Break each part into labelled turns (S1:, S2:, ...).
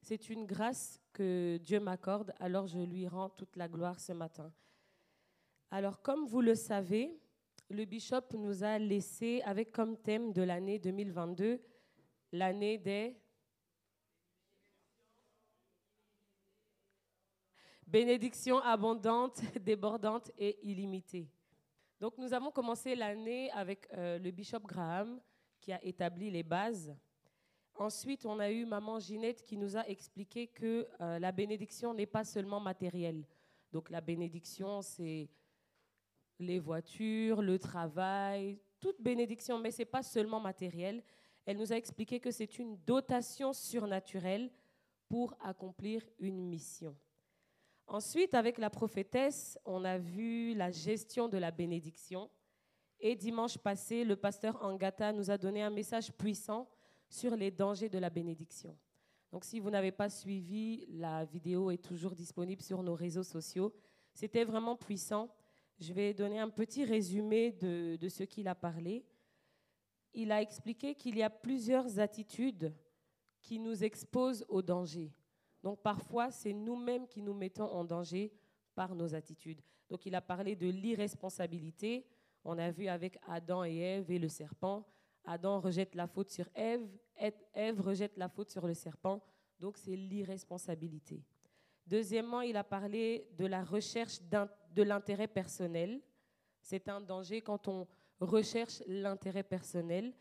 S1: C'est une grâce que Dieu m'accorde, alors je lui rends toute la gloire ce matin. Alors, comme vous le savez, le bishop nous a laissé avec comme thème de l'année 2022 l'année des bénédictions abondantes, débordantes et illimitées. Donc nous avons commencé l'année avec euh, le bishop Graham qui a établi les bases Ensuite, on a eu maman Ginette qui nous a expliqué que euh, la bénédiction n'est pas seulement matérielle. Donc la bénédiction, c'est les voitures, le travail, toute bénédiction, mais ce n'est pas seulement matériel. Elle nous a expliqué que c'est une dotation surnaturelle pour accomplir une mission. Ensuite, avec la prophétesse, on a vu la gestion de la bénédiction. Et dimanche passé, le pasteur Angata nous a donné un message puissant sur les dangers de la bénédiction. Donc si vous n'avez pas suivi, la vidéo est toujours disponible sur nos réseaux sociaux. C'était vraiment puissant. Je vais donner un petit résumé de, de ce qu'il a parlé. Il a expliqué qu'il y a plusieurs attitudes qui nous exposent au danger. Donc parfois, c'est nous-mêmes qui nous mettons en danger par nos attitudes. Donc il a parlé de l'irresponsabilité. On a vu avec Adam et Ève et le serpent. Adam rejette la faute sur Ève, Ève rejette la faute sur le serpent, donc c'est l'irresponsabilité. Deuxièmement, il a parlé de la recherche de l'intérêt personnel. C'est un danger quand on recherche l'intérêt personnel.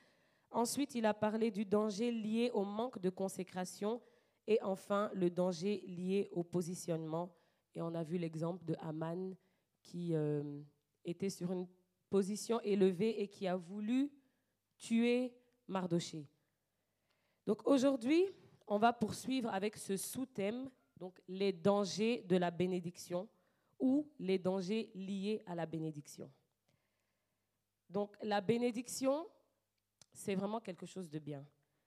S1: Ensuite, il a parlé du danger lié au manque de consécration et enfin le danger lié au positionnement. Et on a vu l'exemple de Haman qui euh, était sur une position élevée et qui a voulu tuer Mardoché. Donc aujourd'hui, on va poursuivre avec ce sous-thème, donc les dangers de la bénédiction ou les dangers liés à la bénédiction. Donc la bénédiction, c'est vraiment quelque chose de bien.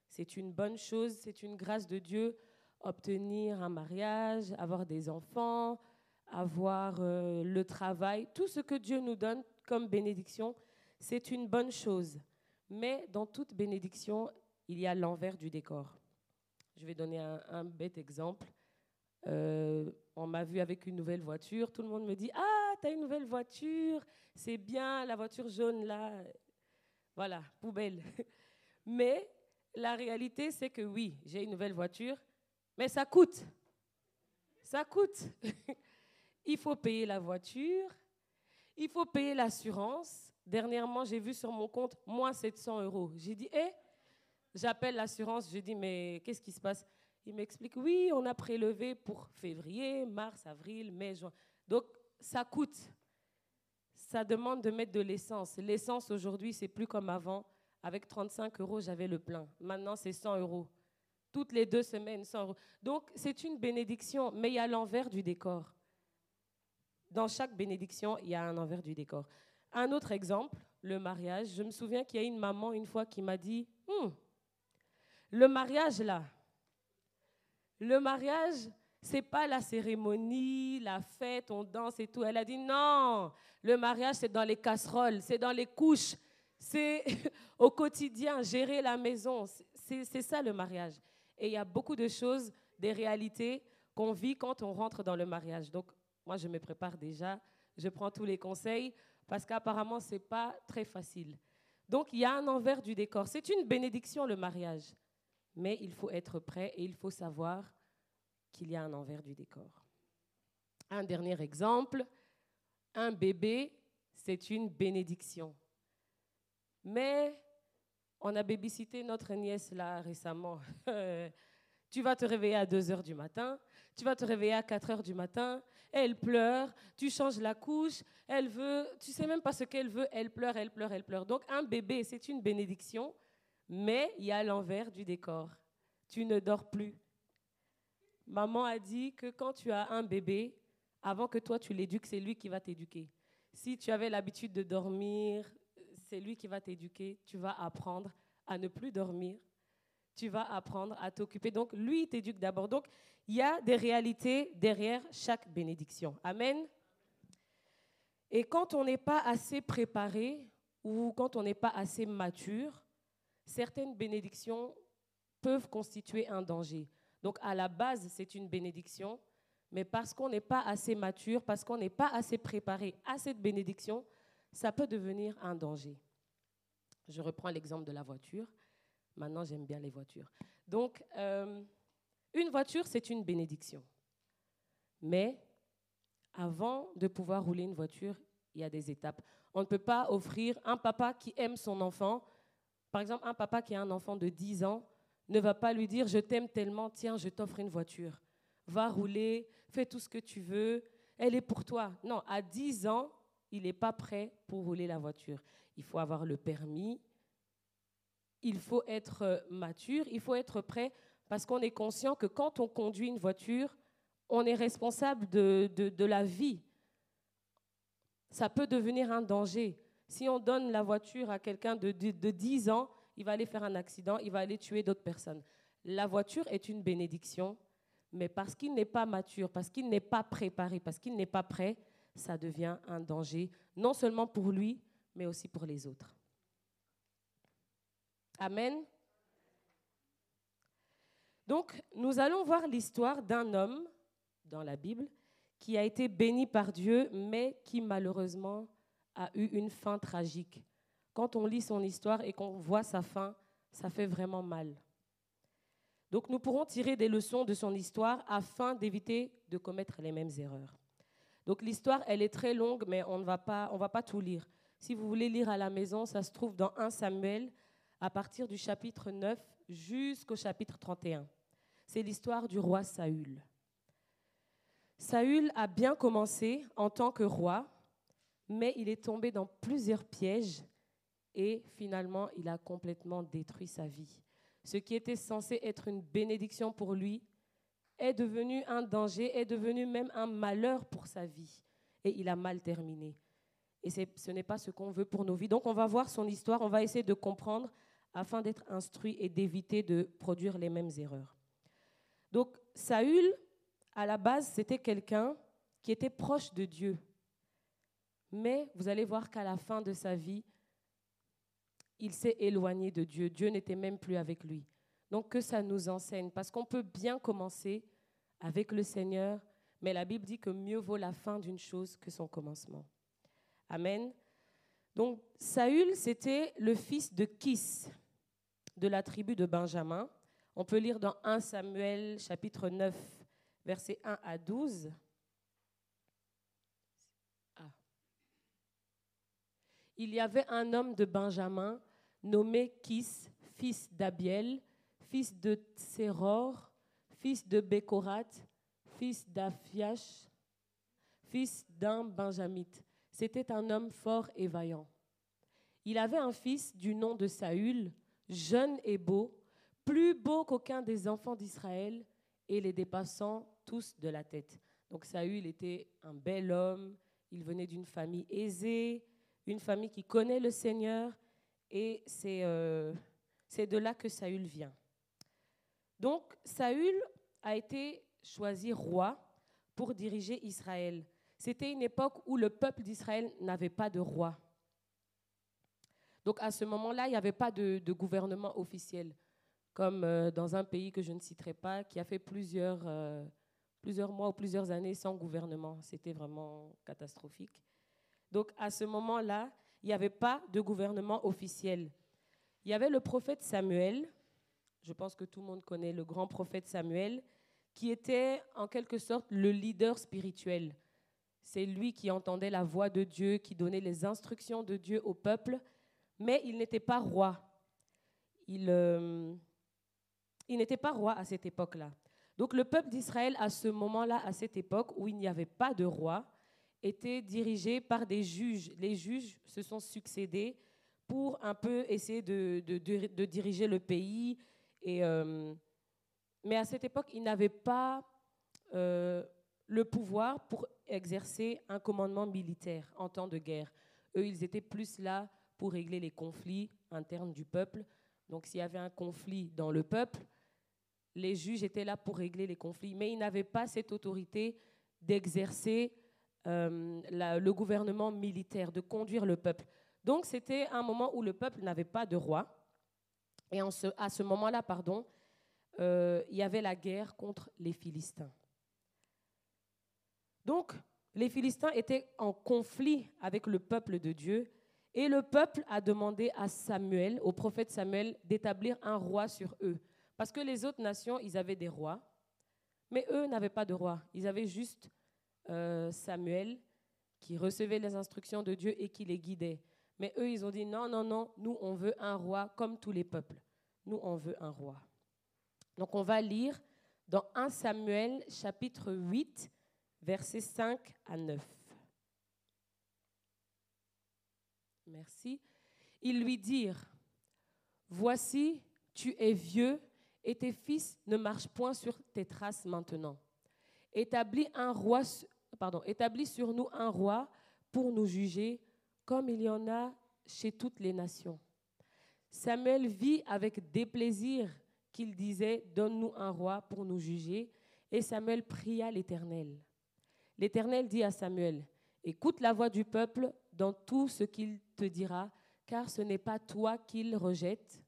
S1: C'est une bonne chose, c'est une grâce de Dieu, obtenir un mariage, avoir des enfants, avoir euh, le travail, tout ce que Dieu nous donne comme bénédiction, c'est une bonne chose. Mais dans toute bénédiction, il y a l'envers du décor. Je vais donner un, bête exemple. Euh, on m'a vu avec une nouvelle voiture. Tout le monde me dit Ah, tu as une nouvelle voiture, c'est bien, la voiture jaune là. Voilà, poubelle. Mais la réalité, c'est que oui, j'ai une nouvelle voiture, mais ça coûte. Ça coûte. il faut payer la voiture, il faut payer l'assurance. Dernièrement, j'ai vu sur mon compte moins 700 euros. J'ai dit, hé, j'appelle l'assurance, je dis, mais qu'est-ce qui se passe? Il m'explique, oui, on a prélevé pour février, mars, avril, mai, juin. Donc, ça coûte. Ça demande de mettre de l'essence. L'essence, aujourd'hui, c'est plus comme avant. Avec 35 euros, j'avais le plein. Maintenant, c'est 100 euros. Toutes les deux semaines, 100 euros. Donc, c'est une bénédiction, mais il y a l'envers du décor. Dans chaque bénédiction, il y a un envers du décor. Un autre exemple, le mariage. Je me souviens qu'il y a une maman une fois qui m'a dit, hmm, le mariage là, le mariage, c'est pas la cérémonie, la fête, on danse et tout. Elle a dit non, le mariage c'est dans les casseroles, c'est dans les couches, c'est au quotidien, gérer la maison. C'est ça le mariage. Et il y a beaucoup de choses, des réalités qu'on vit quand on rentre dans le mariage. Donc moi je me prépare déjà, je prends tous les conseils parce qu'apparemment, ce n'est pas très facile. Donc, il y a un envers du décor. C'est une bénédiction, le mariage. Mais il faut être prêt et il faut savoir qu'il y a un envers du décor. Un dernier exemple, un bébé, c'est une bénédiction. Mais on a bébisité notre nièce là récemment. Tu vas te réveiller à 2 heures du matin, tu vas te réveiller à 4 heures du matin, elle pleure, tu changes la couche, elle veut, tu sais même pas ce qu'elle veut, elle pleure, elle pleure, elle pleure. Donc un bébé, c'est une bénédiction, mais il y a l'envers du décor. Tu ne dors plus. Maman a dit que quand tu as un bébé, avant que toi tu l'éduques, c'est lui qui va t'éduquer. Si tu avais l'habitude de dormir, c'est lui qui va t'éduquer. Tu vas apprendre à ne plus dormir, tu vas apprendre à t'occuper. Donc, lui, il t'éduque d'abord. Donc, il y a des réalités derrière chaque bénédiction. Amen. Et quand on n'est pas assez préparé ou quand on n'est pas assez mature, certaines bénédictions peuvent constituer un danger. Donc à la base, c'est une bénédiction, mais parce qu'on n'est pas assez mature, parce qu'on n'est pas assez préparé à cette bénédiction, ça peut devenir un danger. Je reprends l'exemple de la voiture. Maintenant, j'aime bien les voitures. Donc, euh, une voiture, c'est une bénédiction. Mais avant de pouvoir rouler une voiture, il y a des étapes. On ne peut pas offrir un papa qui aime son enfant. Par exemple, un papa qui a un enfant de 10 ans ne va pas lui dire, je t'aime tellement, tiens, je t'offre une voiture. Va rouler, fais tout ce que tu veux, elle est pour toi. Non, à 10 ans, il n'est pas prêt pour rouler la voiture. Il faut avoir le permis, il faut être euh, mature, il faut être prêt parce qu'on est conscient que quand on conduit une voiture, on est responsable de, la vie. Ça peut devenir un danger. Si on donne la voiture à quelqu'un de, de 10 ans, il va aller faire un accident, il va aller tuer d'autres personnes. La voiture est une bénédiction, mais parce qu'il n'est pas mature, parce qu'il n'est pas préparé, parce qu'il n'est pas prêt, ça devient un danger, non seulement pour lui, mais aussi pour les autres. Amen. Donc, nous allons voir l'histoire d'un homme dans la Bible qui a été béni par Dieu, mais qui malheureusement a eu une fin tragique. Quand on lit son histoire et qu'on voit sa fin, ça fait vraiment mal. Donc nous pourrons tirer des leçons de son histoire afin d'éviter de commettre les mêmes erreurs. Donc l'histoire, elle est très longue, mais on ne va pas, on va pas tout lire. Si vous voulez lire à la maison, ça se trouve dans 1 Samuel, à partir du chapitre 9 jusqu'au chapitre 31. C'est l'histoire du roi Saül. Saül a bien commencé en tant que roi, mais il est tombé dans plusieurs pièges et finalement il a complètement détruit sa vie. Ce qui était censé être une bénédiction pour lui est devenu un danger, est devenu même un malheur pour sa vie. Et il a mal terminé. Et ce n'est pas ce qu'on veut pour nos vies. Donc on va voir son histoire, on va essayer de comprendre afin d'être instruit et d'éviter de produire les mêmes erreurs. Donc Saül, à la base, c'était quelqu'un qui était proche de Dieu. Mais vous allez voir qu'à la fin de sa vie, il s'est éloigné de Dieu. Dieu n'était même plus avec lui. Donc que ça nous enseigne, parce qu'on peut bien commencer avec le Seigneur, mais la Bible dit que mieux vaut la fin d'une chose que son commencement. Amen. Donc Saül, c'était le fils de Kis de la tribu de Benjamin. On peut lire dans 1 Samuel chapitre 9, versets 1 à 12. Ah. Il y avait un homme de Benjamin nommé Kis, fils d'Abiel, fils de Tseror, fils de Bécorat, fils d'Aphiash, fils d'un benjamite. C'était un homme fort et vaillant. Il avait un fils du nom de Saül, jeune et beau, plus beau qu'aucun des enfants d'Israël, et les dépassant tous de la tête. Donc Saül était un bel homme, il venait d'une famille aisée, une famille qui connaît le Seigneur, et c'est euh, de là que Saül vient. Donc Saül a été choisi roi pour diriger Israël. C'était une époque où le peuple d'Israël n'avait pas de roi. Donc à ce moment-là, il n'y avait pas de, gouvernement officiel, comme euh, dans un pays que je ne citerai pas, qui a fait plusieurs, euh, plusieurs mois ou plusieurs années sans gouvernement. C'était vraiment catastrophique. Donc à ce moment-là, il n'y avait pas de gouvernement officiel. Il y avait le prophète Samuel, je pense que tout le monde connaît le grand prophète Samuel, qui était en quelque sorte le leader spirituel. C'est lui qui entendait la voix de Dieu, qui donnait les instructions de Dieu au peuple mais il n'était pas roi. Il, euh, il n'était pas roi à cette époque-là. Donc le peuple d'Israël, à ce moment-là, à cette époque où il n'y avait pas de roi, était dirigé par des juges. Les juges se sont succédés pour un peu essayer de, diriger le pays. Euh, mais à cette époque, ils n'avaient pas euh, le pouvoir pour exercer un commandement militaire en temps de guerre. Eux, ils étaient plus là pour régler les conflits internes du peuple. Donc s'il y avait un conflit dans le peuple, les juges étaient là pour régler les conflits, mais ils n'avaient pas cette autorité d'exercer euh, le gouvernement militaire, de conduire le peuple. Donc c'était un moment où le peuple n'avait pas de roi. Et à ce moment-là, pardon, euh, il y avait la guerre contre les Philistins. Donc, les Philistins étaient en conflit avec le peuple de Dieu et le peuple a demandé à Samuel, au prophète Samuel, d'établir un roi sur eux. Parce que les autres nations, ils avaient des rois, mais eux n'avaient pas de roi. Ils avaient juste euh, Samuel qui recevait les instructions de Dieu et qui les guidait. Mais eux, ils ont dit non, non, non, nous, on veut un roi comme tous les peuples. Nous, on veut un roi. Donc, on va lire dans 1 Samuel chapitre 8, versets 5 à 9. Merci. Ils lui dirent, Voici, tu es vieux et tes fils ne marchent point sur tes traces maintenant. Établis, établis sur nous un roi pour nous juger, comme il y en a chez toutes les nations. Samuel vit avec déplaisir qu'il disait, Donne-nous un roi pour nous juger. Et Samuel pria l'Éternel. L'Éternel dit à Samuel, Écoute la voix du peuple dans tout ce qu'il te dira, car ce n'est pas toi qu'il rejette,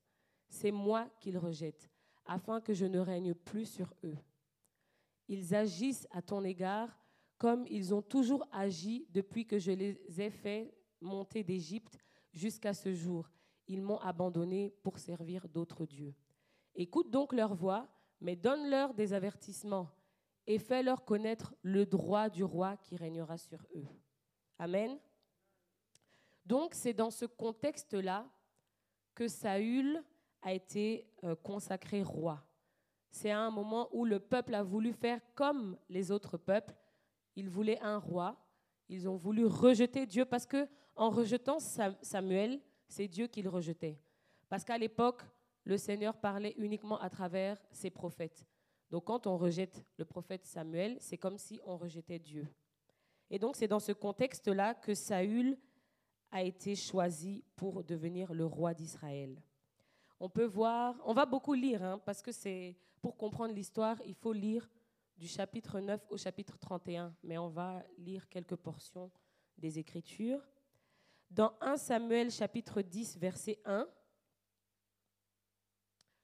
S1: c'est moi qu'il rejette, afin que je ne règne plus sur eux. Ils agissent à ton égard comme ils ont toujours agi depuis que je les ai fait monter d'Égypte jusqu'à ce jour. Ils m'ont abandonné pour servir d'autres dieux. Écoute donc leur voix, mais donne-leur des avertissements et fais-leur connaître le droit du roi qui régnera sur eux. Amen. Donc c'est dans ce contexte-là que Saül a été euh, consacré roi. C'est un moment où le peuple a voulu faire comme les autres peuples. Ils voulaient un roi. Ils ont voulu rejeter Dieu parce que en rejetant Samuel, c'est Dieu qu'ils rejetaient. Parce qu'à l'époque, le Seigneur parlait uniquement à travers ses prophètes. Donc quand on rejette le prophète Samuel, c'est comme si on rejetait Dieu. Et donc c'est dans ce contexte-là que Saül a été choisi pour devenir le roi d'Israël. On peut voir, on va beaucoup lire, hein, parce que c'est pour comprendre l'histoire, il faut lire du chapitre 9 au chapitre 31, mais on va lire quelques portions des Écritures. Dans 1 Samuel chapitre 10, verset 1,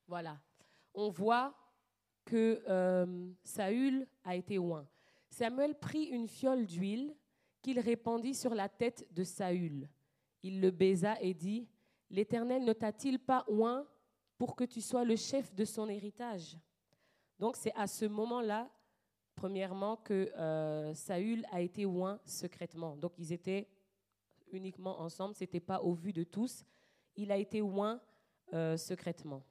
S1: voilà, on voit que euh, Saül a été oint. Samuel prit une fiole d'huile qu'il répandit sur la tête de Saül. Il le baisa et dit, L'Éternel ne t'a-t-il pas oint pour que tu sois le chef de son héritage? Donc c'est à ce moment-là, premièrement, que euh, Saül a été oint secrètement. Donc ils étaient uniquement ensemble, ce n'était pas au vu de tous. Il a été oint euh, secrètement.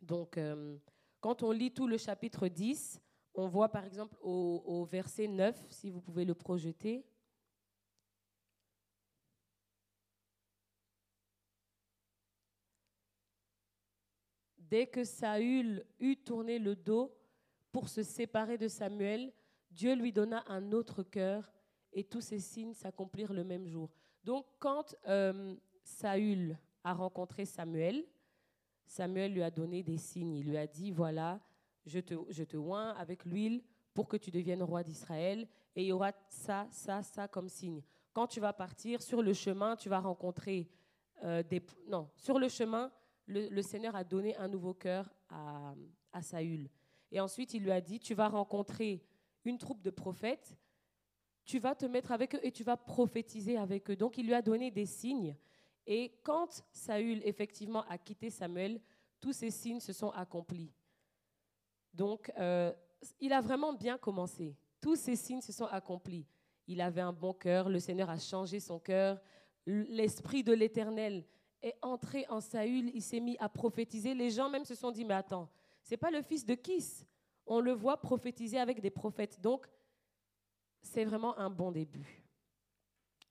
S1: Donc euh, quand on lit tout le chapitre 10, on voit par exemple au, verset 9, si vous pouvez le projeter. Dès que Saül eut tourné le dos pour se séparer de Samuel, Dieu lui donna un autre cœur et tous ces signes s'accomplirent le même jour. Donc quand euh, Saül a rencontré Samuel, Samuel lui a donné des signes. Il lui a dit, voilà, je te, oins avec l'huile pour que tu deviennes roi d'Israël, et il y aura ça, ça, ça comme signe. Quand tu vas partir sur le chemin, tu vas rencontrer euh, des... Non, sur le chemin, le, Seigneur a donné un nouveau cœur à, à Saül. Et ensuite, il lui a dit, tu vas rencontrer une troupe de prophètes, tu vas te mettre avec eux et tu vas prophétiser avec eux. Donc, il lui a donné des signes. Et quand Saül, effectivement, a quitté Samuel, tous ces signes se sont accomplis. Donc, euh, il a vraiment bien commencé. Tous ces signes se sont accomplis. Il avait un bon cœur, le Seigneur a changé son cœur, l'Esprit de l'Éternel est entré en Saül, il s'est mis à prophétiser. Les gens même se sont dit, mais attends, c'est pas le fils de Kis. On le voit prophétiser avec des prophètes. Donc, c'est vraiment un bon début.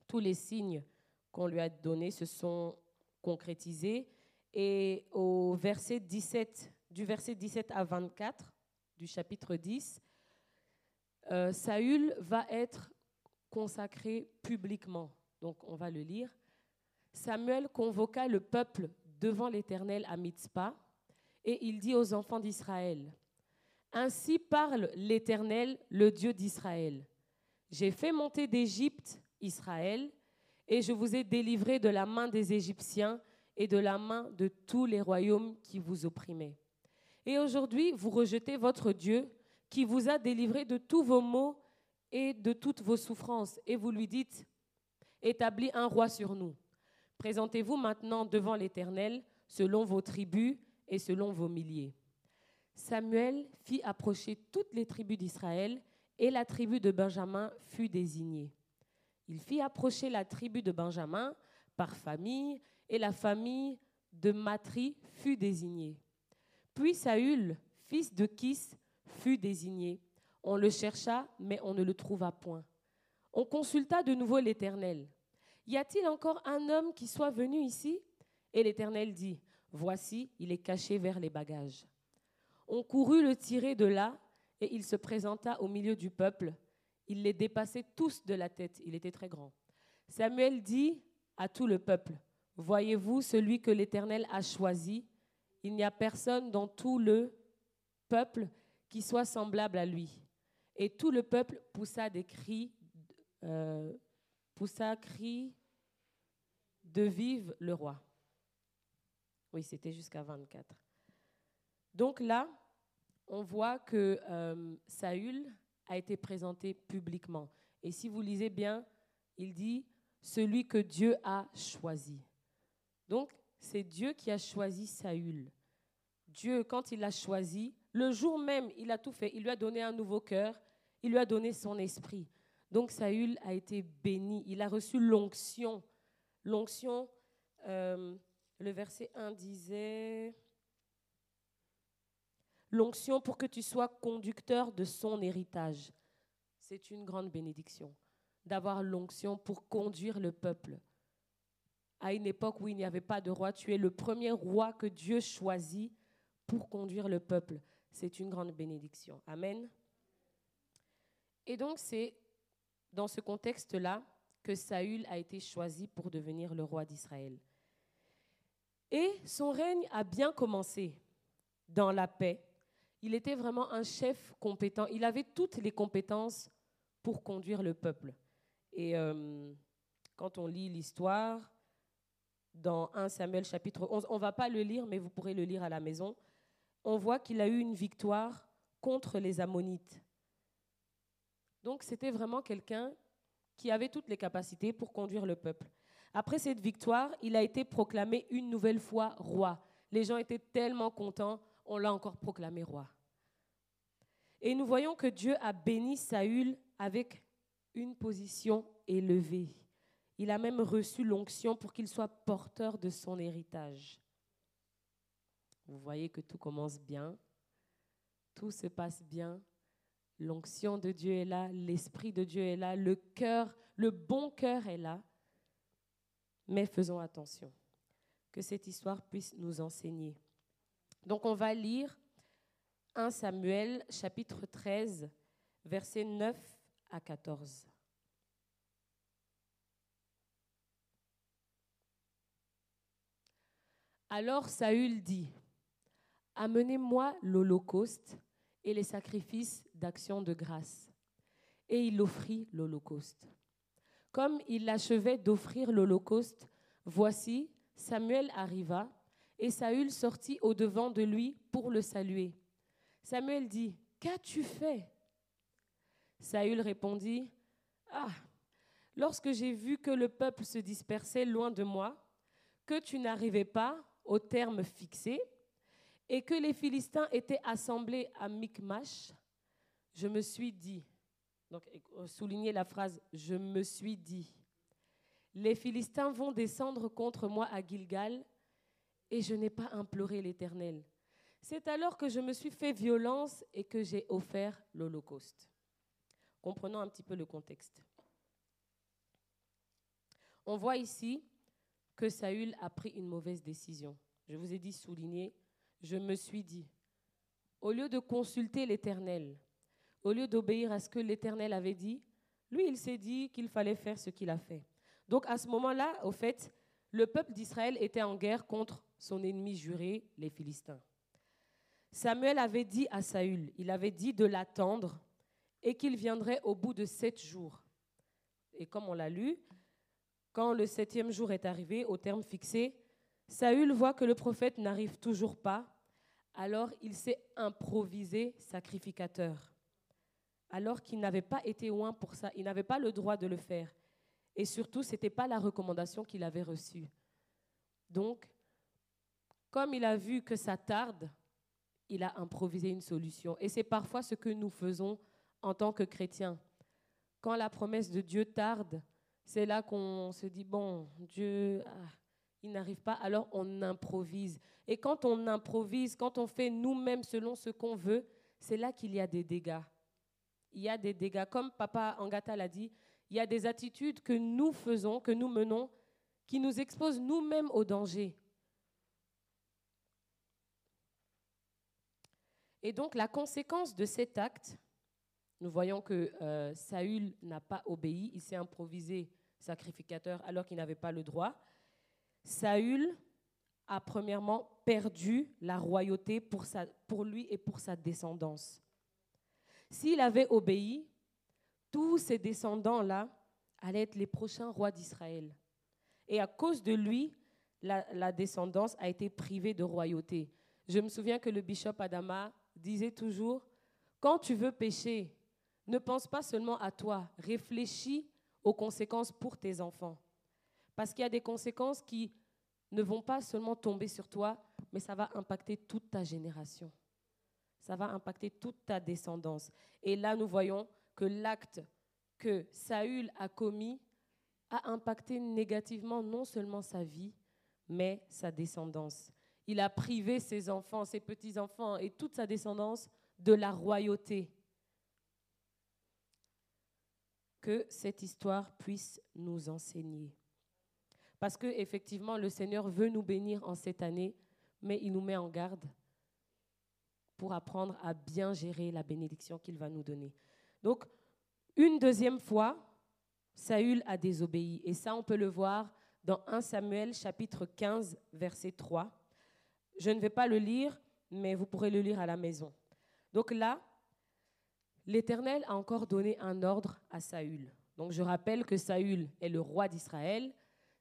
S1: Tous les signes qu'on lui a donnés se sont concrétisés. Et au verset 17 du verset 17 à 24 du chapitre 10, euh, Saül va être consacré publiquement. Donc on va le lire. Samuel convoqua le peuple devant l'Éternel à Mitzpah et il dit aux enfants d'Israël, Ainsi parle l'Éternel, le Dieu d'Israël. J'ai fait monter d'Égypte Israël et je vous ai délivré de la main des Égyptiens et de la main de tous les royaumes qui vous opprimaient. Et aujourd'hui, vous rejetez votre Dieu qui vous a délivré de tous vos maux et de toutes vos souffrances. Et vous lui dites, établis un roi sur nous. Présentez-vous maintenant devant l'Éternel selon vos tribus et selon vos milliers. Samuel fit approcher toutes les tribus d'Israël et la tribu de Benjamin fut désignée. Il fit approcher la tribu de Benjamin par famille et la famille de Matri fut désignée. Puis Saül, fils de Kis, fut désigné. On le chercha, mais on ne le trouva point. On consulta de nouveau l'Éternel. Y a-t-il encore un homme qui soit venu ici? Et l'Éternel dit, Voici, il est caché vers les bagages. On courut le tirer de là, et il se présenta au milieu du peuple. Il les dépassait tous de la tête, il était très grand. Samuel dit à tout le peuple, Voyez-vous celui que l'Éternel a choisi? Il n'y a personne dans tout le peuple qui soit semblable à lui. Et tout le peuple poussa des cris, euh, poussa cris de vive le roi. Oui, c'était jusqu'à 24. Donc là, on voit que euh, Saül a été présenté publiquement. Et si vous lisez bien, il dit celui que Dieu a choisi. Donc, c'est Dieu qui a choisi Saül. Dieu, quand il l'a choisi, le jour même, il a tout fait. Il lui a donné un nouveau cœur, il lui a donné son esprit. Donc Saül a été béni, il a reçu l'onction. L'onction, euh, le verset 1 disait, l'onction pour que tu sois conducteur de son héritage. C'est une grande bénédiction d'avoir l'onction pour conduire le peuple. À une époque où il n'y avait pas de roi, tu es le premier roi que Dieu choisit pour conduire le peuple. C'est une grande bénédiction. Amen. Et donc c'est dans ce contexte-là que Saül a été choisi pour devenir le roi d'Israël. Et son règne a bien commencé dans la paix. Il était vraiment un chef compétent. Il avait toutes les compétences pour conduire le peuple. Et euh, quand on lit l'histoire, dans 1 Samuel chapitre 11, on ne va pas le lire, mais vous pourrez le lire à la maison, on voit qu'il a eu une victoire contre les Ammonites. Donc c'était vraiment quelqu'un qui avait toutes les capacités pour conduire le peuple. Après cette victoire, il a été proclamé une nouvelle fois roi. Les gens étaient tellement contents, on l'a encore proclamé roi. Et nous voyons que Dieu a béni Saül avec une position élevée. Il a même reçu l'onction pour qu'il soit porteur de son héritage. Vous voyez que tout commence bien, tout se passe bien. L'onction de Dieu est là, l'esprit de Dieu est là, le cœur, le bon cœur est là. Mais faisons attention que cette histoire puisse nous enseigner. Donc on va lire 1 Samuel chapitre 13 versets 9 à 14. Alors Saül dit, Amenez-moi l'holocauste et les sacrifices d'action de grâce. Et il offrit l'holocauste. Comme il achevait d'offrir l'holocauste, voici, Samuel arriva, et Saül sortit au-devant de lui pour le saluer. Samuel dit, Qu'as-tu fait? Saül répondit, Ah, lorsque j'ai vu que le peuple se dispersait loin de moi, que tu n'arrivais pas au terme fixé, et que les Philistins étaient assemblés à Micmash, je me suis dit, donc soulignez la phrase, je me suis dit, les Philistins vont descendre contre moi à Gilgal, et je n'ai pas imploré l'Éternel. C'est alors que je me suis fait violence et que j'ai offert l'Holocauste. Comprenons un petit peu le contexte. On voit ici que Saül a pris une mauvaise décision. Je vous ai dit souligner, je me suis dit, au lieu de consulter l'Éternel, au lieu d'obéir à ce que l'Éternel avait dit, lui, il s'est dit qu'il fallait faire ce qu'il a fait. Donc à ce moment-là, au fait, le peuple d'Israël était en guerre contre son ennemi juré, les Philistins. Samuel avait dit à Saül, il avait dit de l'attendre et qu'il viendrait au bout de sept jours. Et comme on l'a lu, quand le septième jour est arrivé, au terme fixé, Saül voit que le prophète n'arrive toujours pas. alors il s'est improvisé sacrificateur, alors qu'il n'avait pas été loin pour ça, il n'avait pas le droit de le faire. Et surtout, ce n'était pas la recommandation qu'il avait reçue. Donc, comme il a vu que ça tarde, il a improvisé une solution. Et c'est parfois ce que nous faisons en tant que chrétiens. Quand la promesse de Dieu tarde, c'est là qu'on se dit, bon, Dieu, ah, il n'arrive pas, alors on improvise. Et quand on improvise, quand on fait nous-mêmes selon ce qu'on veut, c'est là qu'il y a des dégâts. Il y a des dégâts. Comme Papa Angata l'a dit, il y a des attitudes que nous faisons, que nous menons, qui nous exposent nous-mêmes au danger. Et donc la conséquence de cet acte, nous voyons que euh, Saül n'a pas obéi, il s'est improvisé sacrificateur alors qu'il n'avait pas le droit. Saül a premièrement perdu la royauté pour, lui et pour sa descendance. S'il avait obéi, tous ses descendants-là allaient être les prochains rois d'Israël. Et à cause de lui, la, la, descendance a été privée de royauté. Je me souviens que le bishop Adama disait toujours, quand tu veux pécher, ne pense pas seulement à toi, réfléchis aux conséquences pour tes enfants. Parce qu'il y a des conséquences qui ne vont pas seulement tomber sur toi, mais ça va impacter toute ta génération. Ça va impacter toute ta descendance. Et là, nous voyons que l'acte que Saül a commis a impacté négativement non seulement sa vie, mais sa descendance. Il a privé ses enfants, ses petits-enfants et toute sa descendance de la royauté. Que cette histoire puisse nous enseigner. Parce que effectivement, le Seigneur veut nous bénir en cette année, mais il nous met en garde pour apprendre à bien gérer la bénédiction qu'il va nous donner. Donc, une deuxième fois, Saül a désobéi. Et ça, on peut le voir dans 1 Samuel chapitre 15, verset 3. Je ne vais pas le lire, mais vous pourrez le lire à la maison. Donc là, l'Éternel a encore donné un ordre à Saül. Donc je rappelle que Saül est le roi d'Israël.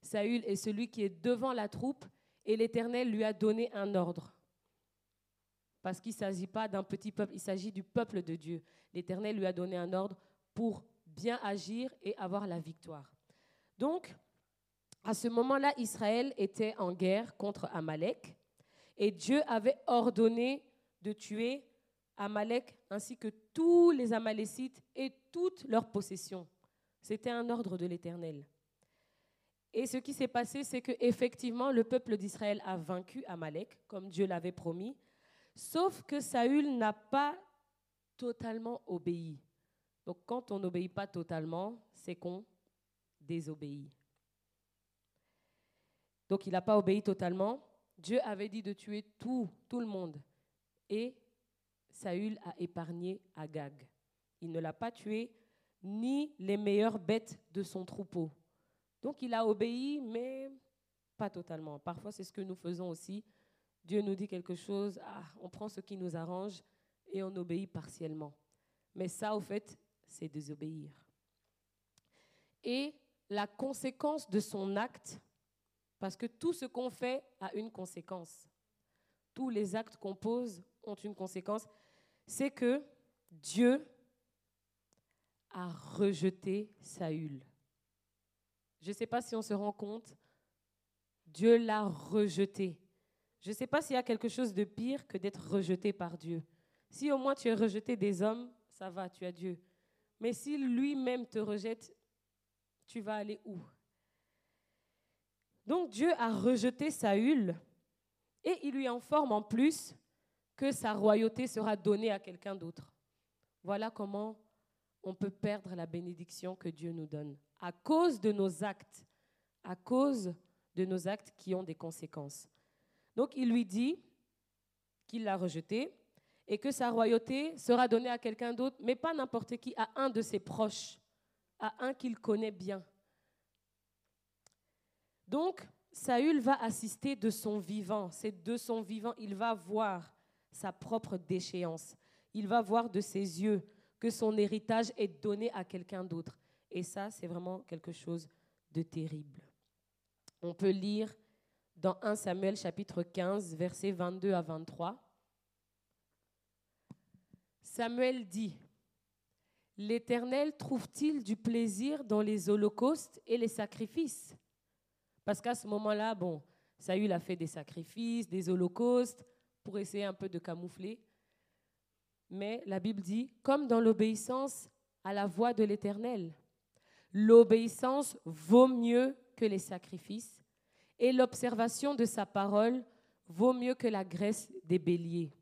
S1: Saül est celui qui est devant la troupe et l'Éternel lui a donné un ordre. Parce qu'il ne s'agit pas d'un petit peuple, il s'agit du peuple de Dieu. L'Éternel lui a donné un ordre pour bien agir et avoir la victoire. Donc, à ce moment-là, Israël était en guerre contre Amalek. Et Dieu avait ordonné de tuer Amalek ainsi que tous les Amalécites et toutes leurs possessions. C'était un ordre de l'Éternel. Et ce qui s'est passé, c'est que effectivement le peuple d'Israël a vaincu Amalek, comme Dieu l'avait promis, sauf que Saül n'a pas totalement obéi. Donc quand on n'obéit pas totalement, c'est qu'on désobéit. Donc il n'a pas obéi totalement. Dieu avait dit de tuer tout, tout le monde. Et Saül a épargné Agag. Il ne l'a pas tué, ni les meilleures bêtes de son troupeau. Donc il a obéi, mais pas totalement. Parfois, c'est ce que nous faisons aussi. Dieu nous dit quelque chose, ah, on prend ce qui nous arrange et on obéit partiellement. Mais ça, au fait, c'est désobéir. Et la conséquence de son acte, parce que tout ce qu'on fait a une conséquence. Tous les actes qu'on pose ont une conséquence. C'est que Dieu a rejeté Saül. Je ne sais pas si on se rend compte. Dieu l'a rejeté. Je ne sais pas s'il y a quelque chose de pire que d'être rejeté par Dieu. Si au moins tu es rejeté des hommes, ça va, tu as Dieu. Mais si lui-même te rejette, tu vas aller où? Donc Dieu a rejeté Saül et il lui informe en plus que sa royauté sera donnée à quelqu'un d'autre. Voilà comment on peut perdre la bénédiction que Dieu nous donne à cause de nos actes, à cause de nos actes qui ont des conséquences. Donc il lui dit qu'il l'a rejeté et que sa royauté sera donnée à quelqu'un d'autre, mais pas n'importe qui, à un de ses proches, à un qu'il connaît bien. Donc, Saül va assister de son vivant. C'est de son vivant, il va voir sa propre déchéance. Il va voir de ses yeux que son héritage est donné à quelqu'un d'autre. Et ça, c'est vraiment quelque chose de terrible. On peut lire dans 1 Samuel chapitre 15, versets 22 à 23. Samuel dit, L'Éternel trouve-t-il du plaisir dans les holocaustes et les sacrifices? Parce qu'à ce moment-là, bon, Saül a fait des sacrifices, des holocaustes, pour essayer un peu de camoufler. Mais la Bible dit, comme dans l'obéissance à la voix de l'Éternel, l'obéissance vaut mieux que les sacrifices, et l'observation de sa parole vaut mieux que la graisse des béliers.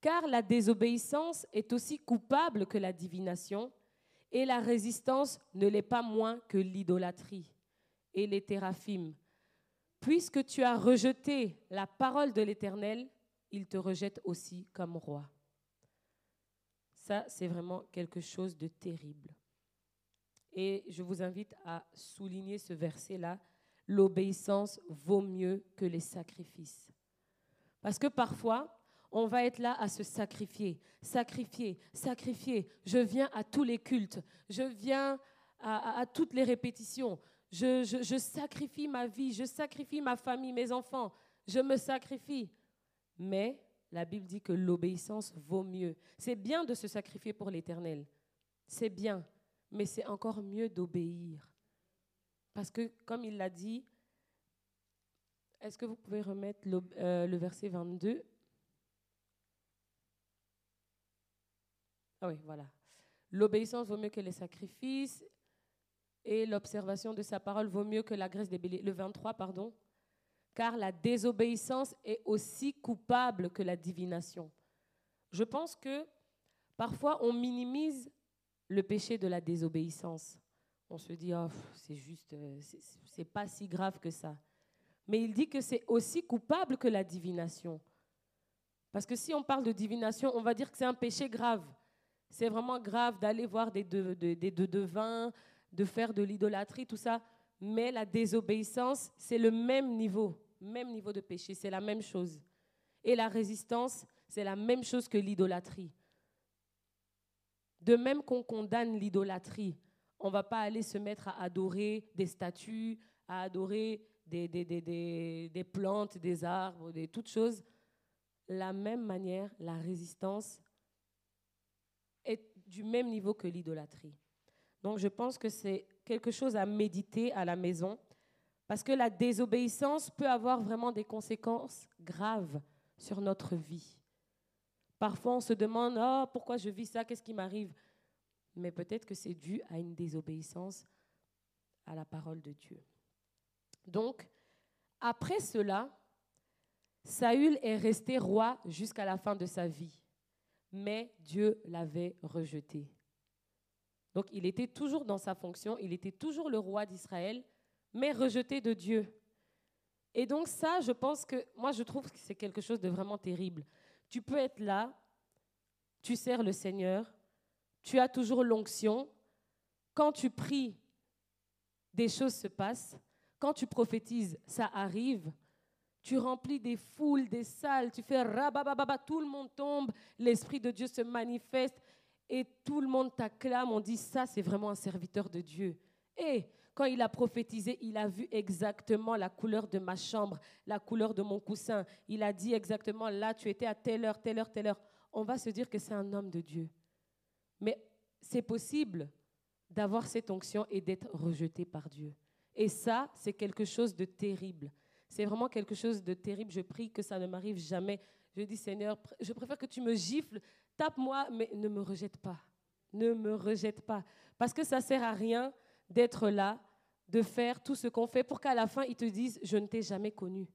S1: Car la désobéissance est aussi coupable que la divination, et la résistance ne l'est pas moins que l'idolâtrie et les théraphimes. Puisque tu as rejeté la parole de l'Éternel, il te rejette aussi comme roi. Ça, c'est vraiment quelque chose de terrible. Et je vous invite à souligner ce verset-là. L'obéissance vaut mieux que les sacrifices. Parce que parfois, on va être là à se sacrifier, sacrifier, sacrifier. Je viens à tous les cultes, je viens à, toutes les répétitions, je, je sacrifie ma vie, je sacrifie ma famille, mes enfants, je me sacrifie. Mais la Bible dit que l'obéissance vaut mieux. C'est bien de se sacrifier pour l'éternel, c'est bien, mais c'est encore mieux d'obéir. Parce que, comme il l'a dit, est-ce que vous pouvez remettre le, euh, le verset 22 Ah oui, voilà. L'obéissance vaut mieux que les sacrifices et l'observation de sa parole vaut mieux que la graisse des béliers. Le 23, pardon. Car la désobéissance est aussi coupable que la divination. Je pense que parfois on minimise le péché de la désobéissance. On se dit, oh, c'est juste, euh, c'est pas si grave que ça. Mais il dit que c'est aussi coupable que la divination. Parce que si on parle de divination, on va dire que c'est un péché grave. C'est vraiment grave d'aller voir des deux, des devins, de faire de l'idolâtrie, tout ça. Mais la désobéissance, c'est le même niveau, même niveau de péché, c'est la même chose. Et la résistance, c'est la même chose que l'idolâtrie. De même qu'on condamne l'idolâtrie, on ne va pas aller se mettre à adorer des statues, à adorer des, des, des, des plantes, des arbres, des, toutes choses. La même manière, la résistance est du même niveau que l'idolâtrie. Donc je pense que c'est quelque chose à méditer à la maison, parce que la désobéissance peut avoir vraiment des conséquences graves sur notre vie. Parfois, on se demande, oh, pourquoi je vis ça, qu'est-ce qui m'arrive Mais peut-être que c'est dû à une désobéissance à la parole de Dieu. Donc, après cela, Saül est resté roi jusqu'à la fin de sa vie, mais Dieu l'avait rejeté. Donc, il était toujours dans sa fonction, il était toujours le roi d'Israël, mais rejeté de Dieu. Et donc ça, je pense que, moi, je trouve que c'est quelque chose de vraiment terrible. Tu peux être là, tu sers le Seigneur, tu as toujours l'onction. Quand tu pries, des choses se passent. Quand tu prophétises, ça arrive. Tu remplis des foules, des salles, tu fais rabababa, tout le monde tombe, l'Esprit de Dieu se manifeste et tout le monde t'acclame. On dit ça, c'est vraiment un serviteur de Dieu. Et quand il a prophétisé, il a vu exactement la couleur de ma chambre, la couleur de mon coussin. Il a dit exactement, là, tu étais à telle heure, telle heure, telle heure. On va se dire que c'est un homme de Dieu. Mais c'est possible d'avoir cette onction et d'être rejeté par Dieu. Et ça, c'est quelque chose de terrible. C'est vraiment quelque chose de terrible. Je prie que ça ne m'arrive jamais. Je dis, Seigneur, je préfère que tu me gifles, tape-moi, mais ne me rejette pas. Ne me rejette pas. Parce que ça ne sert à rien d'être là de faire tout ce qu'on fait pour qu'à la fin, ils te disent, je ne t'ai jamais connu.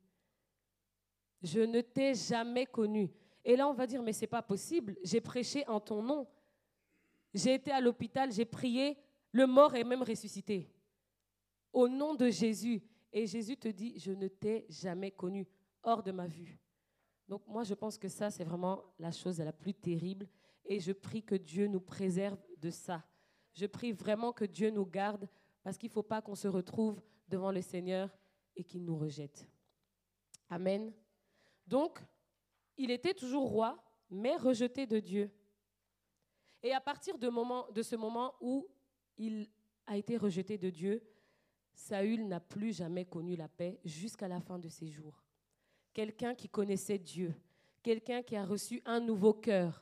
S1: Je ne t'ai jamais connu. Et là, on va dire, mais c'est pas possible. J'ai prêché en ton nom. J'ai été à l'hôpital, j'ai prié. Le mort est même ressuscité. Au nom de Jésus. Et Jésus te dit, je ne t'ai jamais connu, hors de ma vue. Donc moi, je pense que ça, c'est vraiment la chose la plus terrible. Et je prie que Dieu nous préserve de ça. Je prie vraiment que Dieu nous garde parce qu'il ne faut pas qu'on se retrouve devant le Seigneur et qu'il nous rejette. Amen. Donc, il était toujours roi, mais rejeté de Dieu. Et à partir de, ce moment où il a été rejeté de Dieu, Saül n'a plus jamais connu la paix jusqu'à la fin de ses jours. Quelqu'un qui connaissait Dieu, quelqu'un qui a reçu un nouveau cœur,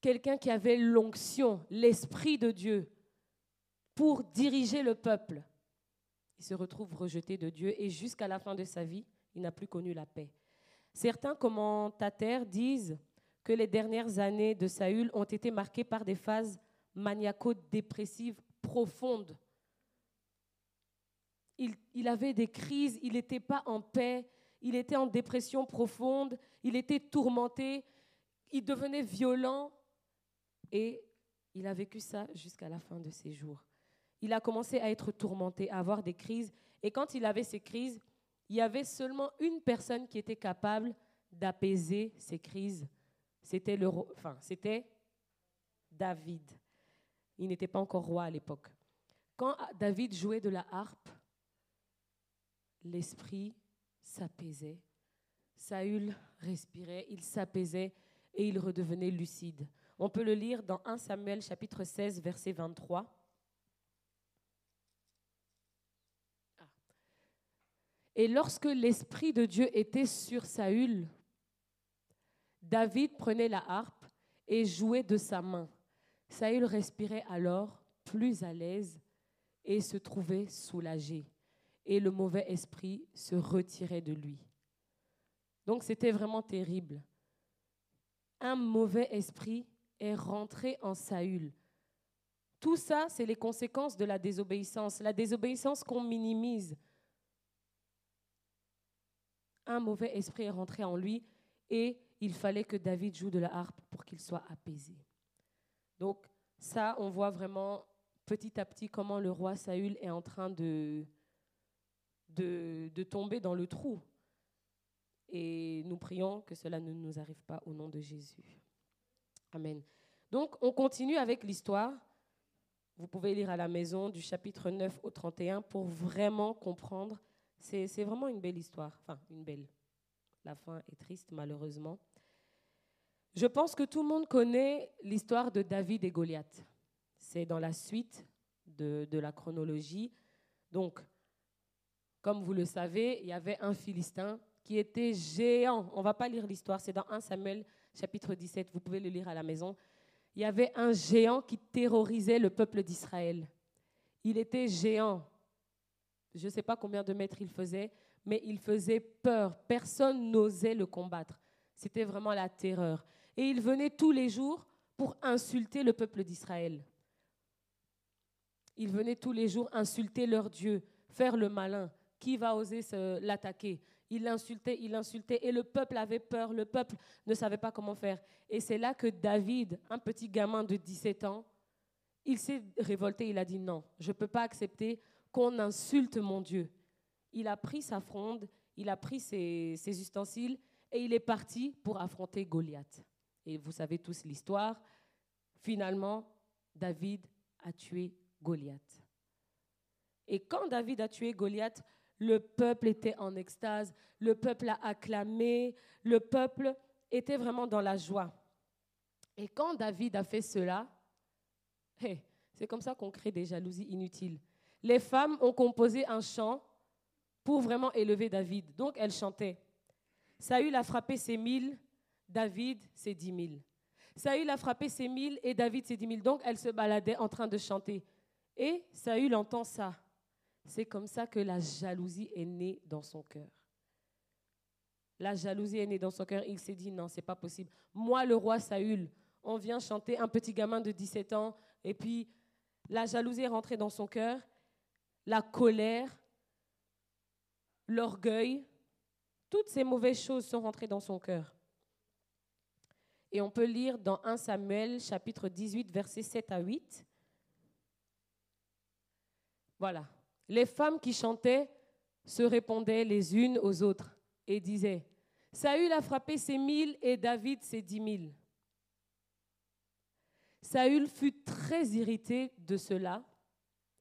S1: quelqu'un qui avait l'onction, l'Esprit de Dieu pour diriger le peuple. Il se retrouve rejeté de Dieu et jusqu'à la fin de sa vie, il n'a plus connu la paix. Certains commentateurs disent que les dernières années de Saül ont été marquées par des phases maniaco-dépressives profondes. Il, il, avait des crises, il n'était pas en paix, il était en dépression profonde, il était tourmenté, il devenait violent et il a vécu ça jusqu'à la fin de ses jours. Il a commencé à être tourmenté, à avoir des crises. Et quand il avait ces crises, il y avait seulement une personne qui était capable d'apaiser ces crises. C'était le, enfin, c'était David. Il n'était pas encore roi à l'époque. Quand David jouait de la harpe, l'esprit s'apaisait. Saül respirait, il s'apaisait et il redevenait lucide. On peut le lire dans 1 Samuel chapitre 16 verset 23. Ah. Et lorsque l'Esprit de Dieu était sur Saül, David prenait la harpe et jouait de sa main. Saül respirait alors plus à l'aise et se trouvait soulagé. Et le mauvais esprit se retirait de lui. Donc c'était vraiment terrible. Un mauvais esprit est rentré en Saül. Tout ça, c'est les conséquences de la désobéissance. La désobéissance qu'on minimise. Un mauvais esprit est rentré en lui et il fallait que David joue de la harpe pour qu'il soit apaisé. Donc ça, on voit vraiment petit à petit comment le roi Saül est en train de, de, de tomber dans le trou. Et nous prions que cela ne nous arrive pas au nom de Jésus. Amen. Donc, on continue avec l'histoire. Vous pouvez lire à la maison du chapitre 9 au 31 pour vraiment comprendre. C'est vraiment une belle histoire. Enfin, une belle. La fin est triste, malheureusement. Je pense que tout le monde connaît l'histoire de David et Goliath. C'est dans la suite de, de, la chronologie. Donc, comme vous le savez, il y avait un Philistin qui était géant. On ne va pas lire l'histoire, c'est dans 1 Samuel chapitre 17, vous pouvez le lire à la maison. Il y avait un géant qui terrorisait le peuple d'Israël. Il était géant. Je ne sais pas combien de mètres il faisait, mais il faisait peur. Personne n'osait le combattre. C'était vraiment la terreur. Et il venait tous les jours pour insulter le peuple d'Israël. Il venait tous les jours insulter leur Dieu, faire le malin. Qui va oser l'attaquer il l'insultait, il l'insultait, et le peuple avait peur, le peuple ne savait pas comment faire. Et c'est là que David, un petit gamin de 17 ans, il s'est révolté, il a dit non, je ne peux pas accepter qu'on insulte mon Dieu. Il a pris sa fronde, il a pris ses, ustensiles, et il est parti pour affronter Goliath. Et vous savez tous l'histoire. Finalement, David a tué Goliath. Et quand David a tué Goliath, le peuple était en extase, le peuple a acclamé, le peuple était vraiment dans la joie. Et quand David a fait cela, c'est comme ça qu'on crée des jalousies inutiles. Les femmes ont composé un chant pour vraiment élever David. Donc elles chantaient. Saül a frappé ses mille, David ses dix mille. Saül a frappé ses mille et David ses dix mille. Donc elles se baladaient en train de chanter. Et Saül entend ça. C'est comme ça que la jalousie est née dans son cœur. La jalousie est née dans son cœur. Il s'est dit non, c'est pas possible. Moi, le roi Saül, on vient chanter un petit gamin de 17 ans, et puis la jalousie est rentrée dans son cœur, la colère, l'orgueil, toutes ces mauvaises choses sont rentrées dans son cœur. Et on peut lire dans 1 Samuel chapitre 18 versets 7 à 8. Voilà. Les femmes qui chantaient se répondaient les unes aux autres et disaient, Saül a frappé ses mille et David ses dix mille. Saül fut très irrité de cela,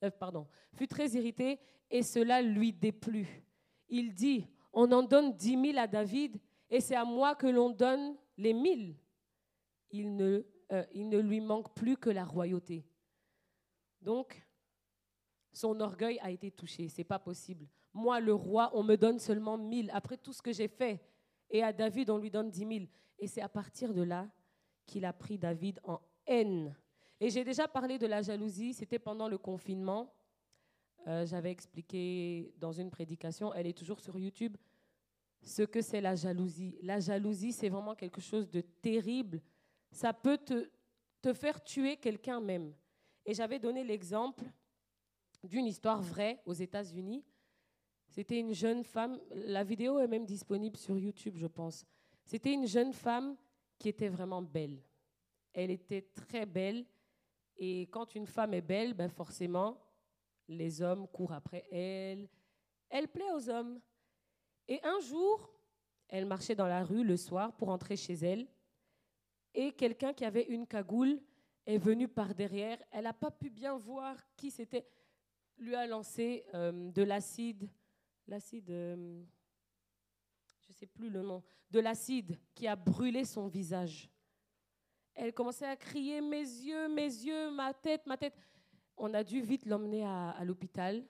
S1: euh, pardon, fut très irrité et cela lui déplut. Il dit, on en donne dix mille à David et c'est à moi que l'on donne les mille. Il ne, euh, il ne lui manque plus que la royauté. Donc, son orgueil a été touché. C'est pas possible. Moi, le roi, on me donne seulement mille après tout ce que j'ai fait. Et à David, on lui donne dix mille. Et c'est à partir de là qu'il a pris David en haine. Et j'ai déjà parlé de la jalousie, c'était pendant le confinement. Euh, j'avais expliqué dans une prédication, elle est toujours sur YouTube, ce que c'est la jalousie. La jalousie, c'est vraiment quelque chose de terrible. Ça peut te, te faire tuer quelqu'un même. Et j'avais donné l'exemple d'une histoire vraie aux États-Unis. C'était une jeune femme, la vidéo est même disponible sur YouTube, je pense. C'était une jeune femme qui était vraiment belle. Elle était très belle. Et quand une femme est belle, ben forcément, les hommes courent après elle. Elle plaît aux hommes. Et un jour, elle marchait dans la rue le soir pour entrer chez elle. Et quelqu'un qui avait une cagoule est venu par derrière. Elle n'a pas pu bien voir qui c'était. Lui a lancé euh, de l'acide. L'acide. Euh, je ne sais plus le nom. De l'acide qui a brûlé son visage. Elle commençait à crier Mes yeux, mes yeux, ma tête, ma tête. On a dû vite l'emmener à, l'hôpital.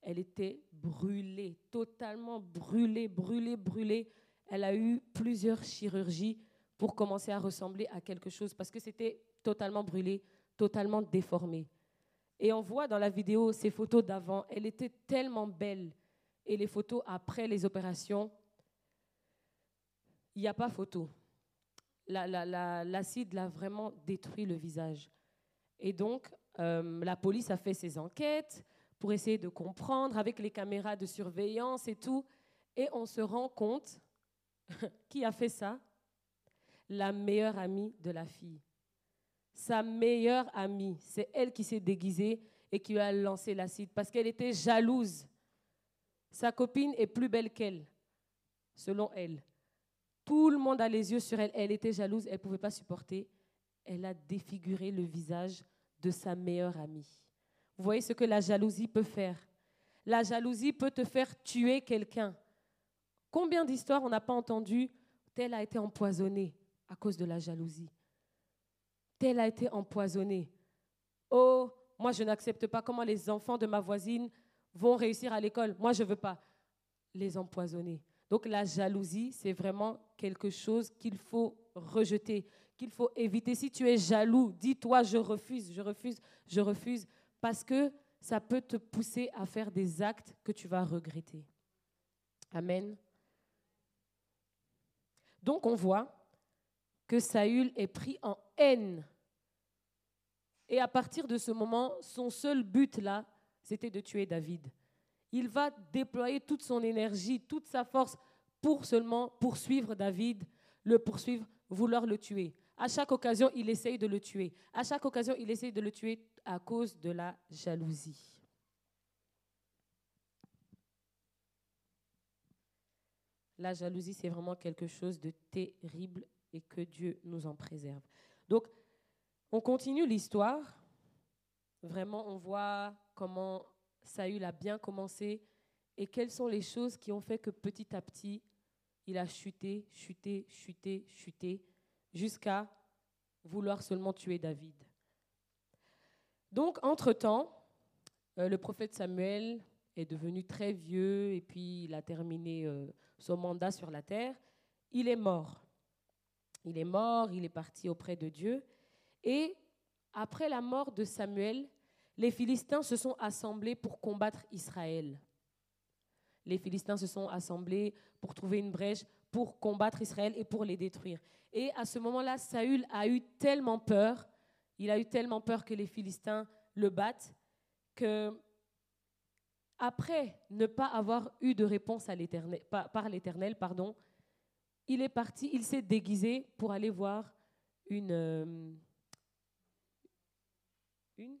S1: Elle était brûlée, totalement brûlée, brûlée, brûlée. Elle a eu plusieurs chirurgies pour commencer à ressembler à quelque chose parce que c'était totalement brûlé, totalement déformé. Et on voit dans la vidéo ces photos d'avant, elle était tellement belle. Et les photos après les opérations, il n'y a pas photo. L'acide l'a vraiment détruit le visage. Et donc, euh, la police a fait ses enquêtes pour essayer de comprendre avec les caméras de surveillance et tout. Et on se rend compte qui a fait ça? La meilleure amie de la fille. Sa meilleure amie, c'est elle qui s'est déguisée et qui a lancé l'acide parce qu'elle était jalouse. Sa copine est plus belle qu'elle, selon elle. Tout le monde a les yeux sur elle. Elle était jalouse, elle ne pouvait pas supporter. Elle a défiguré le visage de sa meilleure amie. Vous voyez ce que la jalousie peut faire. La jalousie peut te faire tuer quelqu'un. Combien d'histoires on n'a pas entendu Tel a été empoisonné à cause de la jalousie. Tel a été empoisonné. Oh, moi je n'accepte pas comment les enfants de ma voisine vont réussir à l'école. Moi je ne veux pas les empoisonner. Donc la jalousie, c'est vraiment quelque chose qu'il faut rejeter, qu'il faut éviter. Si tu es jaloux, dis-toi, je refuse, je refuse, je refuse, parce que ça peut te pousser à faire des actes que tu vas regretter. Amen. Donc on voit que Saül est pris en haine. Et à partir de ce moment, son seul but là, c'était de tuer David il va déployer toute son énergie, toute sa force pour seulement poursuivre David, le poursuivre, vouloir le tuer. À chaque occasion, il essaye de le tuer. À chaque occasion, il essaye de le tuer à cause de la jalousie. La jalousie, c'est vraiment quelque chose de terrible et que Dieu nous en préserve. Donc, on continue l'histoire. Vraiment, on voit comment Saül a bien commencé et quelles sont les choses qui ont fait que petit à petit, il a chuté, chuté, chuté, chuté, jusqu'à vouloir seulement tuer David. Donc, entre-temps, euh, le prophète Samuel est devenu très vieux et puis il a terminé euh, son mandat sur la terre. Il est mort. Il est mort, il est parti auprès de Dieu. Et après la mort de Samuel, les Philistins se sont assemblés pour combattre Israël. Les Philistins se sont assemblés pour trouver une brèche, pour combattre Israël et pour les détruire. Et à ce moment-là, Saül a eu tellement peur, il a eu tellement peur que les Philistins le battent, que après ne pas avoir eu de réponse à par l'Éternel, pardon, il est parti, il s'est déguisé pour aller voir une, euh, une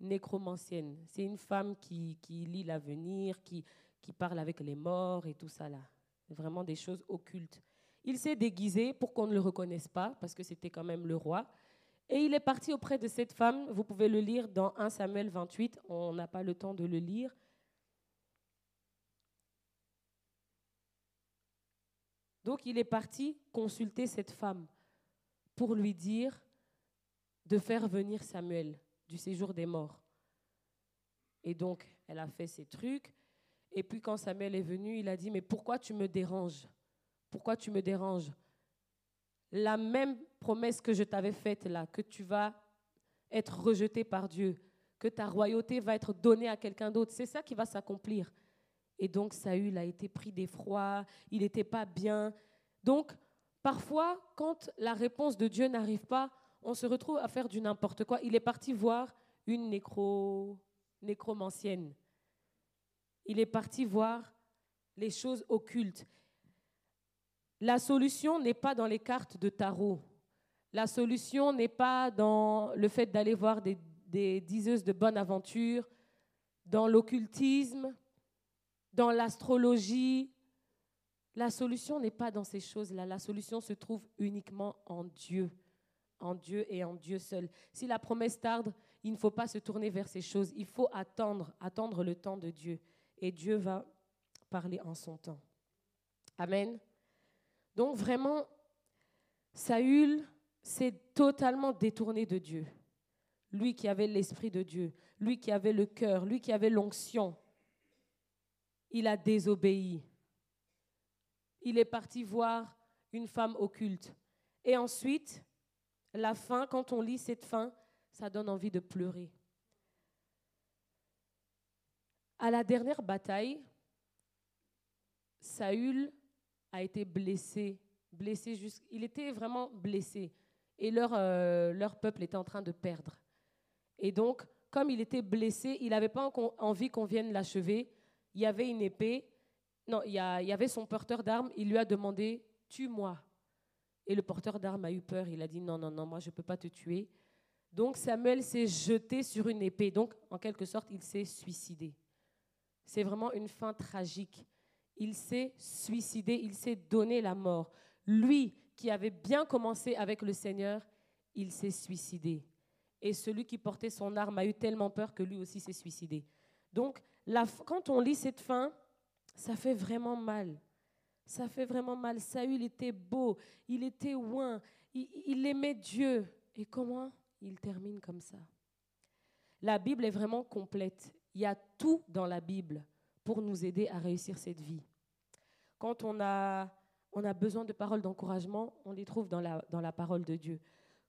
S1: nécromancienne. C'est une femme qui, lit l'avenir, qui, qui parle avec les morts et tout ça là. Vraiment des choses occultes. Il s'est déguisé pour qu'on ne le reconnaisse pas, parce que c'était quand même le roi. Et il est parti auprès de cette femme. Vous pouvez le lire dans 1 Samuel 28. On n'a pas le temps de le lire. Donc il est parti consulter cette femme pour lui dire de faire venir Samuel du séjour des morts. Et donc, elle a fait ses trucs. Et puis quand Samuel est venu, il a dit, mais pourquoi tu me déranges? Pourquoi tu me déranges? La même promesse que je t'avais faite là, que tu vas être rejeté par Dieu, que ta royauté va être donnée à quelqu'un d'autre, c'est ça qui va s'accomplir. Et donc Saül a été pris d'effroi, il n'était pas bien. Donc parfois, quand la réponse de Dieu n'arrive pas, on se retrouve à faire du n'importe quoi. Il est parti voir une nécro, nécromancienne. Il est parti voir les choses occultes. La solution n'est pas dans les cartes de tarot. La solution n'est pas dans le fait d'aller voir des, des diseuses de bonne aventure, dans l'occultisme, dans l'astrologie. La solution n'est pas dans ces choses-là. La solution se trouve uniquement en Dieu, en Dieu et en Dieu seul. Si la promesse tarde, il ne faut pas se tourner vers ces choses. Il faut attendre, attendre le temps de Dieu. Et Dieu va parler en son temps. Amen. Donc vraiment, Saül s'est totalement détourné de Dieu. Lui qui avait l'esprit de Dieu, lui qui avait le cœur, lui qui avait l'onction, il a désobéi. Il est parti voir une femme occulte. Et ensuite, la fin, quand on lit cette fin, ça donne envie de pleurer. À la dernière bataille, Saül a été blessé, blessé il était vraiment blessé et leur, euh, leur peuple était en train de perdre. Et donc, comme il était blessé, il n'avait pas envie qu'on vienne l'achever. Il y avait une épée, non, il y, avait son porteur d'armes, il lui a demandé, tue-moi. Et le porteur d'armes a eu peur, il a dit, non, non, non, moi je ne peux pas te tuer. Donc Samuel s'est jeté sur une épée, donc en quelque sorte, il s'est suicidé. C'est vraiment une fin tragique il s'est suicidé, il s'est donné la mort. Lui qui avait bien commencé avec le Seigneur, il s'est suicidé. Et celui qui portait son arme a eu tellement peur que lui aussi s'est suicidé. Donc, quand on lit cette fin, ça fait vraiment mal. Ça fait vraiment mal. Saül était beau, il était loin, il, aimait Dieu. Et comment il termine comme ça? La Bible est vraiment complète. Il y a tout dans la Bible pour nous aider à réussir cette vie. Quand on a, besoin de paroles d'encouragement, on les trouve dans la parole de Dieu.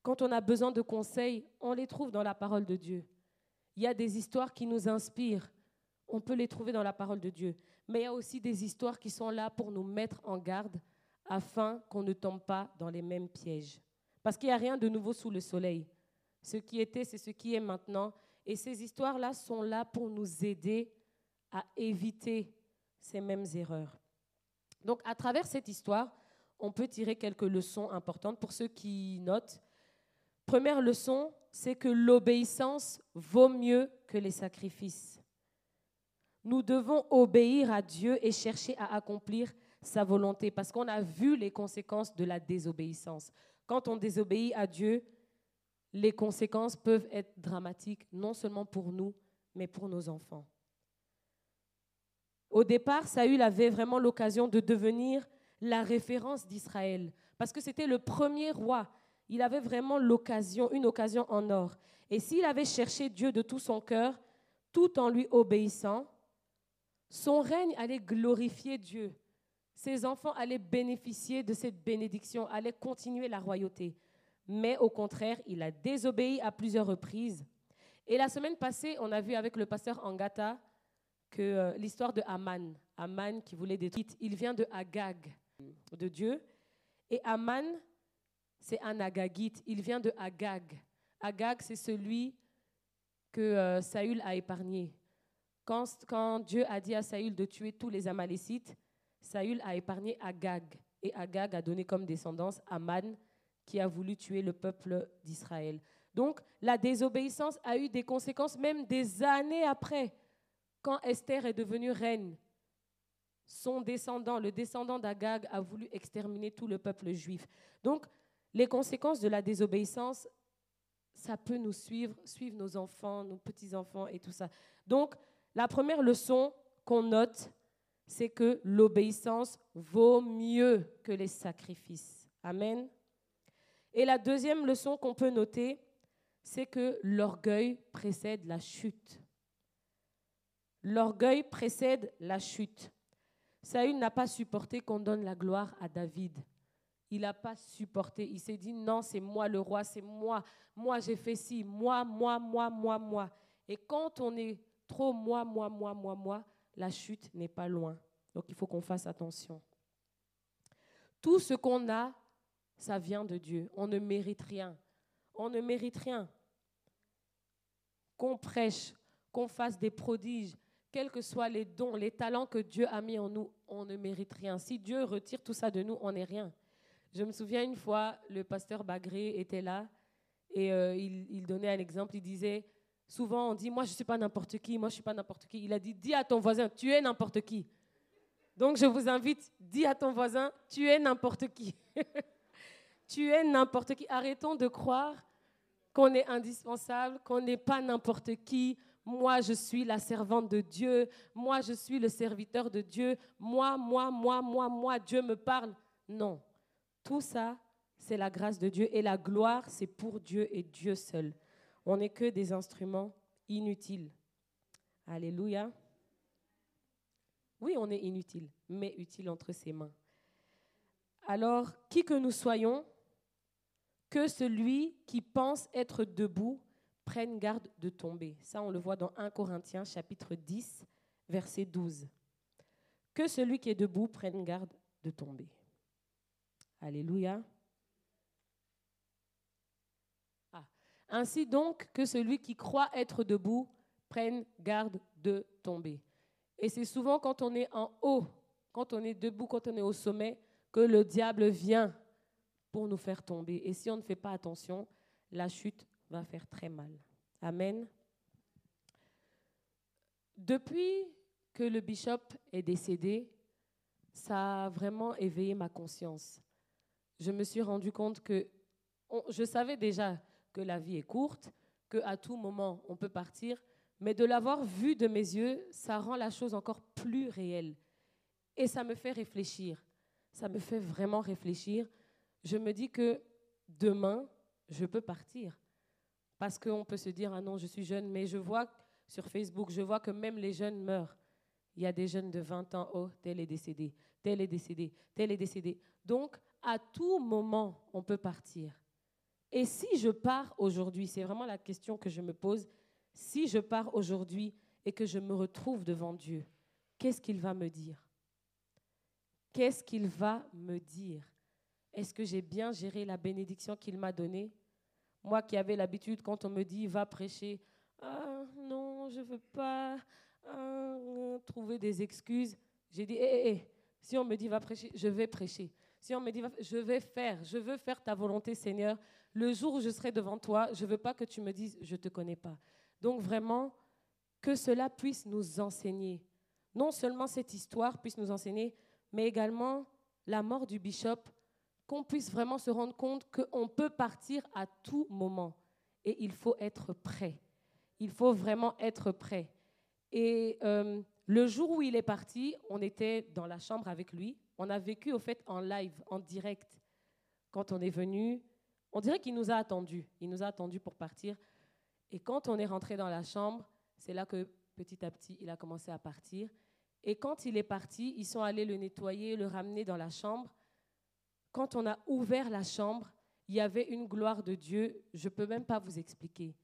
S1: Quand on a besoin de conseils, on les trouve dans la parole de Dieu. Il y a des histoires qui nous inspirent, on peut les trouver dans la parole de Dieu. Mais il y a aussi des histoires qui sont là pour nous mettre en garde afin qu'on ne tombe pas dans les mêmes pièges. Parce qu'il n'y a rien de nouveau sous le soleil. Ce qui était, c'est ce qui est maintenant. Et ces histoires-là sont là pour nous aider à éviter ces mêmes erreurs. Donc à travers cette histoire, on peut tirer quelques leçons importantes pour ceux qui notent. Première leçon, c'est que l'obéissance vaut mieux que les sacrifices. Nous devons obéir à Dieu et chercher à accomplir sa volonté parce qu'on a vu les conséquences de la désobéissance. Quand on désobéit à Dieu, les conséquences peuvent être dramatiques, non seulement pour nous, mais pour nos enfants. Au départ, Saül avait vraiment l'occasion de devenir la référence d'Israël, parce que c'était le premier roi. Il avait vraiment l'occasion, une occasion en or. Et s'il avait cherché Dieu de tout son cœur, tout en lui obéissant, son règne allait glorifier Dieu. Ses enfants allaient bénéficier de cette bénédiction, allaient continuer la royauté. Mais au contraire, il a désobéi à plusieurs reprises. Et la semaine passée, on a vu avec le pasteur Angata que euh, l'histoire de Aman, Aman qui voulait détruire, il vient de Agag, de Dieu. Et Aman, c'est un Agagite, il vient de Agag. Agag, c'est celui que euh, Saül a épargné. Quand, Dieu a dit à Saül de tuer tous les Amalécites, Saül a épargné Agag. Et Agag a donné comme descendance Aman, qui a voulu tuer le peuple d'Israël. Donc, la désobéissance a eu des conséquences même des années après. Quand Esther est devenue reine, son descendant, le descendant d'Agag, a voulu exterminer tout le peuple juif. Donc, les conséquences de la désobéissance, ça peut nous suivre, suivre nos enfants, nos petits-enfants et tout ça. Donc, la première leçon qu'on note, c'est que l'obéissance vaut mieux que les sacrifices. Amen. Et la deuxième leçon qu'on peut noter, c'est que l'orgueil précède la chute. L'orgueil précède la chute. Saül n'a pas supporté qu'on donne la gloire à David. il n'a pas supporté. Il s'est dit, non, c'est moi le roi, c'est moi. Moi, j'ai fait ci, moi, moi, moi, moi, moi. Et quand on est trop moi, moi, moi, moi, moi, la chute n'est pas loin. Donc il faut qu'on fasse attention. Tout ce qu'on a, ça vient de Dieu. On ne mérite rien. On ne mérite rien. Qu'on prêche, qu'on fasse des prodiges, quels que soient les dons, les talents que Dieu a mis en nous, on ne mérite rien. Si Dieu retire tout ça de nous, on n'est rien. Je me souviens une fois, le pasteur Bagré était là et euh, il, donnait un exemple. Il disait, souvent on dit, moi je ne suis pas n'importe qui, moi je ne suis pas n'importe qui. Il a dit, dis à ton voisin, tu es n'importe qui. Donc je vous invite, dis à ton voisin, tu es n'importe qui. tu es n'importe qui. Arrêtons de croire qu'on est indispensable, qu'on n'est pas n'importe qui. Moi, je suis la servante de Dieu. Moi, je suis le serviteur de Dieu. Moi, moi, moi, moi, moi, Dieu me parle. Non. Tout ça, c'est la grâce de Dieu et la gloire, c'est pour Dieu et Dieu seul. On n'est que des instruments inutiles. Alléluia. Oui, on est inutile, mais utile entre ses mains. Alors, qui que nous soyons, que celui qui pense être debout prenne garde de tomber. Ça, on le voit dans 1 Corinthiens chapitre 10, verset 12. Que celui qui est debout prenne garde de tomber. Alléluia. Ah. Ainsi donc que celui qui croit être debout prenne garde de tomber. Et c'est souvent quand on est en haut, quand on est debout, quand on est au sommet, que le diable vient pour nous faire tomber. Et si on ne fait pas attention, la chute va faire très mal. Amen. Depuis que le bishop est décédé, ça a vraiment éveillé ma conscience je me suis rendu compte que je savais déjà que la vie est courte, qu'à tout moment on peut partir, mais de l'avoir vu de mes yeux, ça rend la chose encore plus réelle. Et ça me fait réfléchir. Ça me fait vraiment réfléchir. Je me dis que demain, je peux partir. Parce qu'on peut se dire, ah non, je suis jeune, mais je vois sur Facebook, je vois que même les jeunes meurent. Il y a des jeunes de 20 ans, oh, tel est décédé, tel est décédé, tel est décédé. Donc, à tout moment, on peut partir. Et si je pars aujourd'hui, c'est vraiment la question que je me pose, si je pars aujourd'hui et que je me retrouve devant Dieu, qu'est-ce qu'il va me dire? Qu'est-ce qu'il va me dire? Est-ce que j'ai bien géré la bénédiction qu'il m'a donnée? Moi qui avais l'habitude, quand on me dit va prêcher, ah non, je ne veux pas ah, trouver des excuses, j'ai dit, hé, hé, hé, si on me dit va prêcher, je vais prêcher. Si on me dit, je vais faire, je veux faire ta volonté, Seigneur, le jour où je serai devant toi, je ne veux pas que tu me dises, je ne te connais pas. Donc vraiment, que cela puisse nous enseigner. Non seulement cette histoire puisse nous enseigner, mais également la mort du bishop, qu'on puisse vraiment se rendre compte qu'on peut partir à tout moment. Et il faut être prêt. Il faut vraiment être prêt. Et euh, le jour où il est parti, on était dans la chambre avec lui. On a vécu au fait en live, en direct. Quand on est venu, on dirait qu'il nous a attendus. Il nous a attendus pour partir. Et quand on est rentré dans la chambre, c'est là que petit à petit, il a commencé à partir. Et quand il est parti, ils sont allés le nettoyer, le ramener dans la chambre. Quand on a ouvert la chambre, il y avait une gloire de Dieu, je ne peux même pas vous expliquer.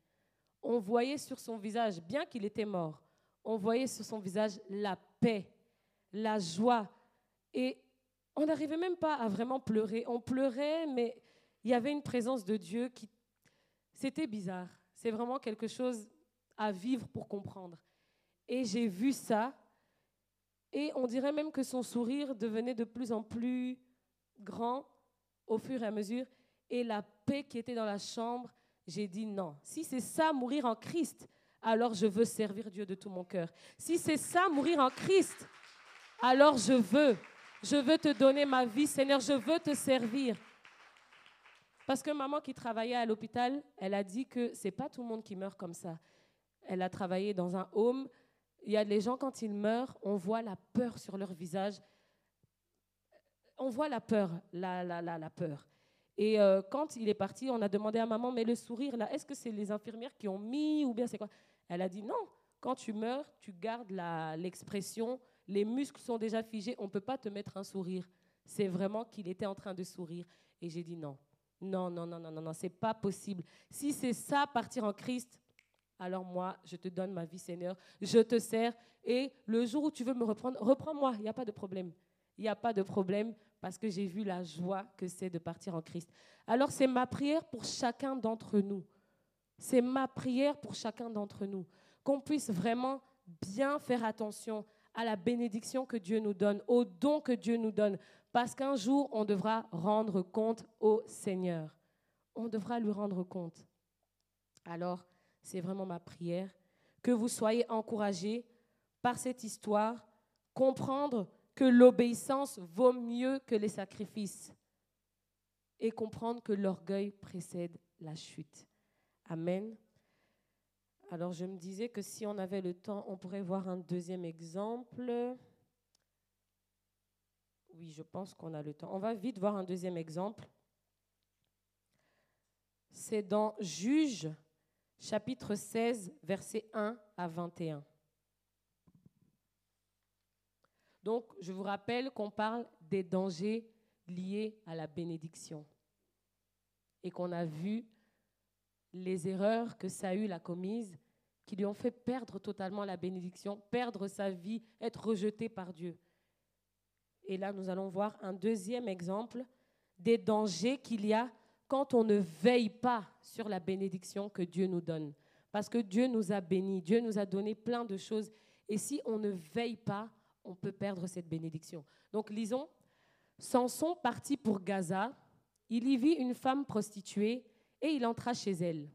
S1: On voyait sur son visage, bien qu'il était mort, on voyait sur son visage la paix, la joie. Et on n'arrivait même pas à vraiment pleurer. On pleurait, mais il y avait une présence de Dieu qui... C'était bizarre. C'est vraiment quelque chose à vivre pour comprendre. Et j'ai vu ça. Et on dirait même que son sourire devenait de plus en plus grand au fur et à mesure. Et la paix qui était dans la chambre, j'ai dit non. Si c'est ça, mourir en Christ, alors je veux servir Dieu de tout mon cœur. Si c'est ça, mourir en Christ, alors je veux. Je veux te donner ma vie, Seigneur, je veux te servir. Parce que maman qui travaillait à l'hôpital, elle a dit que c'est pas tout le monde qui meurt comme ça. Elle a travaillé dans un home. Il y a des gens, quand ils meurent, on voit la peur sur leur visage. On voit la peur, la, la, la, la peur. Et euh, quand il est parti, on a demandé à maman, mais le sourire, là, est-ce que c'est les infirmières qui ont mis ou bien c'est quoi? Elle a dit non. Quand tu meurs, tu gardes l'expression les muscles sont déjà figés, on ne peut pas te mettre un sourire. c'est vraiment qu'il était en train de sourire. Et j'ai dit non, non, non, non, non, non, non, c'est pas possible. Si c'est ça, partir en Christ, alors moi, je te donne ma vie, Seigneur, je te sers. Et le jour où tu veux me reprendre, reprends-moi, il n'y a pas de problème. Il n'y a pas de problème parce que j'ai vu la joie que c'est de partir en Christ. Alors c'est ma prière pour chacun d'entre nous. C'est ma prière pour chacun d'entre nous. Qu'on puisse vraiment bien faire attention à la bénédiction que Dieu nous donne, au don que Dieu nous donne, parce qu'un jour, on devra rendre compte au Seigneur. On devra lui rendre compte. Alors, c'est vraiment ma prière, que vous soyez encouragés par cette histoire, comprendre que l'obéissance vaut mieux que les sacrifices et comprendre que l'orgueil précède la chute. Amen. Alors je me disais que si on avait le temps, on pourrait voir un deuxième exemple. Oui, je pense qu'on a le temps. On va vite voir un deuxième exemple. C'est dans Juge, chapitre 16, versets 1 à 21. Donc, je vous rappelle qu'on parle des dangers liés à la bénédiction et qu'on a vu les erreurs que Saül a commises qui lui ont fait perdre totalement la bénédiction, perdre sa vie, être rejeté par Dieu. Et là, nous allons voir un deuxième exemple des dangers qu'il y a quand on ne veille pas sur la bénédiction que Dieu nous donne. Parce que Dieu nous a bénis, Dieu nous a donné plein de choses. Et si on ne veille pas, on peut perdre cette bénédiction. Donc lisons, Samson partit pour Gaza, il y vit une femme prostituée et il entra chez elle.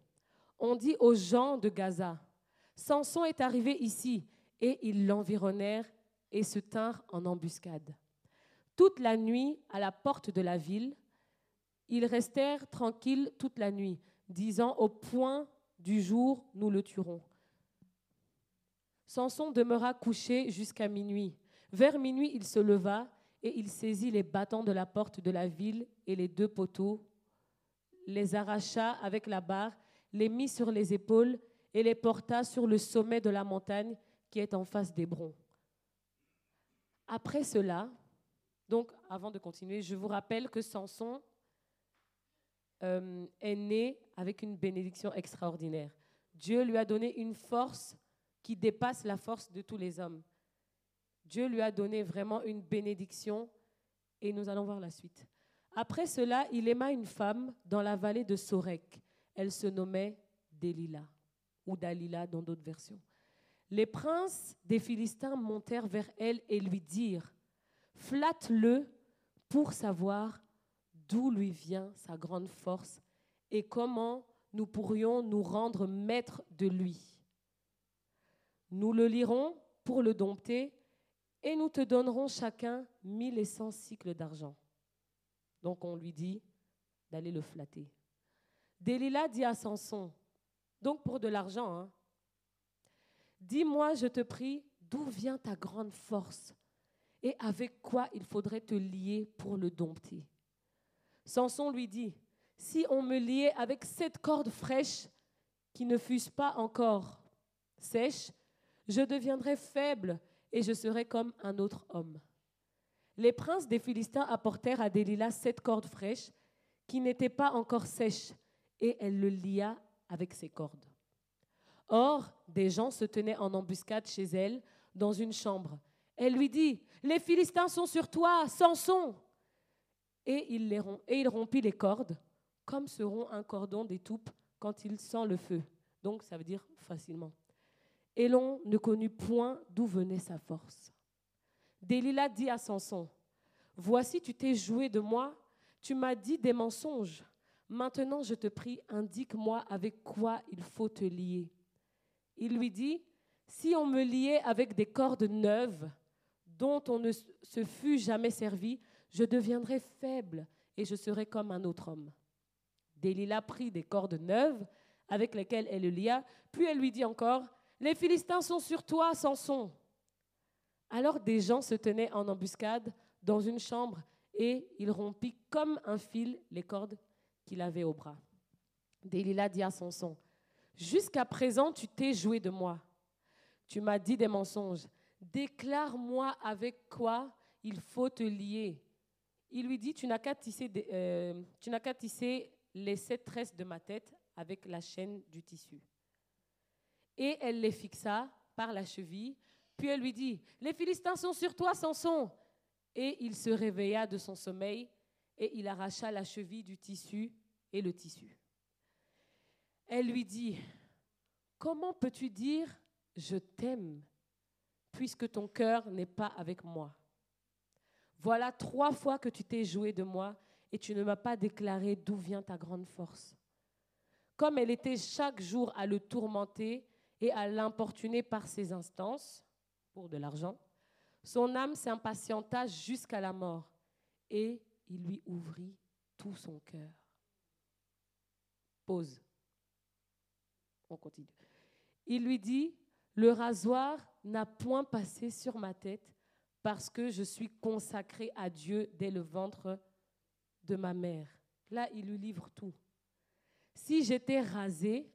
S1: On dit aux gens de Gaza, Samson est arrivé ici, et ils l'environnèrent et se tinrent en embuscade. Toute la nuit, à la porte de la ville, ils restèrent tranquilles toute la nuit, disant au point du jour, nous le tuerons. Samson demeura couché jusqu'à minuit. Vers minuit, il se leva et il saisit les battants de la porte de la ville et les deux poteaux, les arracha avec la barre, les mit sur les épaules et les porta sur le sommet de la montagne qui est en face d'Hébron. Après cela, donc avant de continuer, je vous rappelle que Samson euh, est né avec une bénédiction extraordinaire. Dieu lui a donné une force qui dépasse la force de tous les hommes. Dieu lui a donné vraiment une bénédiction et nous allons voir la suite. Après cela, il aima une femme dans la vallée de Sorek. Elle se nommait Delilah ou Dalila dans d'autres versions. Les princes des Philistins montèrent vers elle et lui dirent Flatte-le pour savoir d'où lui vient sa grande force et comment nous pourrions nous rendre maîtres de lui. Nous le lirons pour le dompter et nous te donnerons chacun mille et cent cycles d'argent. Donc on lui dit d'aller le flatter. Delilah dit à Samson, donc pour de l'argent, hein, dis-moi, je te prie, d'où vient ta grande force et avec quoi il faudrait te lier pour le dompter? Samson lui dit, si on me liait avec cette corde fraîche qui ne fût pas encore sèche, je deviendrais faible et je serai comme un autre homme. Les princes des Philistins apportèrent à Delilah cette corde fraîche qui n'était pas encore sèche, et elle le lia avec ses cordes. Or, des gens se tenaient en embuscade chez elle dans une chambre. Elle lui dit, Les Philistins sont sur toi, Samson. Et il, et il rompit les cordes, comme se rompt un cordon d'étoupe quand il sent le feu. Donc, ça veut dire facilement et l'on ne connut point d'où venait sa force. Delilah dit à Samson, Voici, tu t'es joué de moi, tu m'as dit des mensonges. Maintenant, je te prie, indique-moi avec quoi il faut te lier. Il lui dit, Si on me liait avec des cordes neuves, dont on ne se fût jamais servi, je deviendrais faible et je serais comme un autre homme. Delilah prit des cordes neuves avec lesquelles elle le lia, puis elle lui dit encore, les Philistins sont sur toi, Samson. Alors des gens se tenaient en embuscade dans une chambre et il rompit comme un fil les cordes qu'il avait au bras. Delilah dit à Samson, Jusqu'à présent tu t'es joué de moi. Tu m'as dit des mensonges. Déclare-moi avec quoi il faut te lier. il lui dit, tu n'as qu'à tisser, euh, tu n'as qu'à tisser les sept tresses de ma tête avec la chaîne du tissu. Et elle les fixa par la cheville. Puis elle lui dit, les Philistins sont sur toi, Samson. Et il se réveilla de son sommeil et il arracha la cheville du tissu et le tissu. Elle lui dit, comment peux-tu dire je t'aime puisque ton cœur n'est pas avec moi Voilà trois fois que tu t'es joué de moi et tu ne m'as pas déclaré d'où vient ta grande force. Comme elle était chaque jour à le tourmenter et à l'importuner par ses instances, pour de l'argent, son âme s'impatienta jusqu'à la mort et il lui ouvrit tout son cœur. Pause. On continue. Il lui dit, le rasoir n'a point passé sur ma tête parce que je suis consacré à Dieu dès le ventre de ma mère. Là, il lui livre tout. Si j'étais rasé,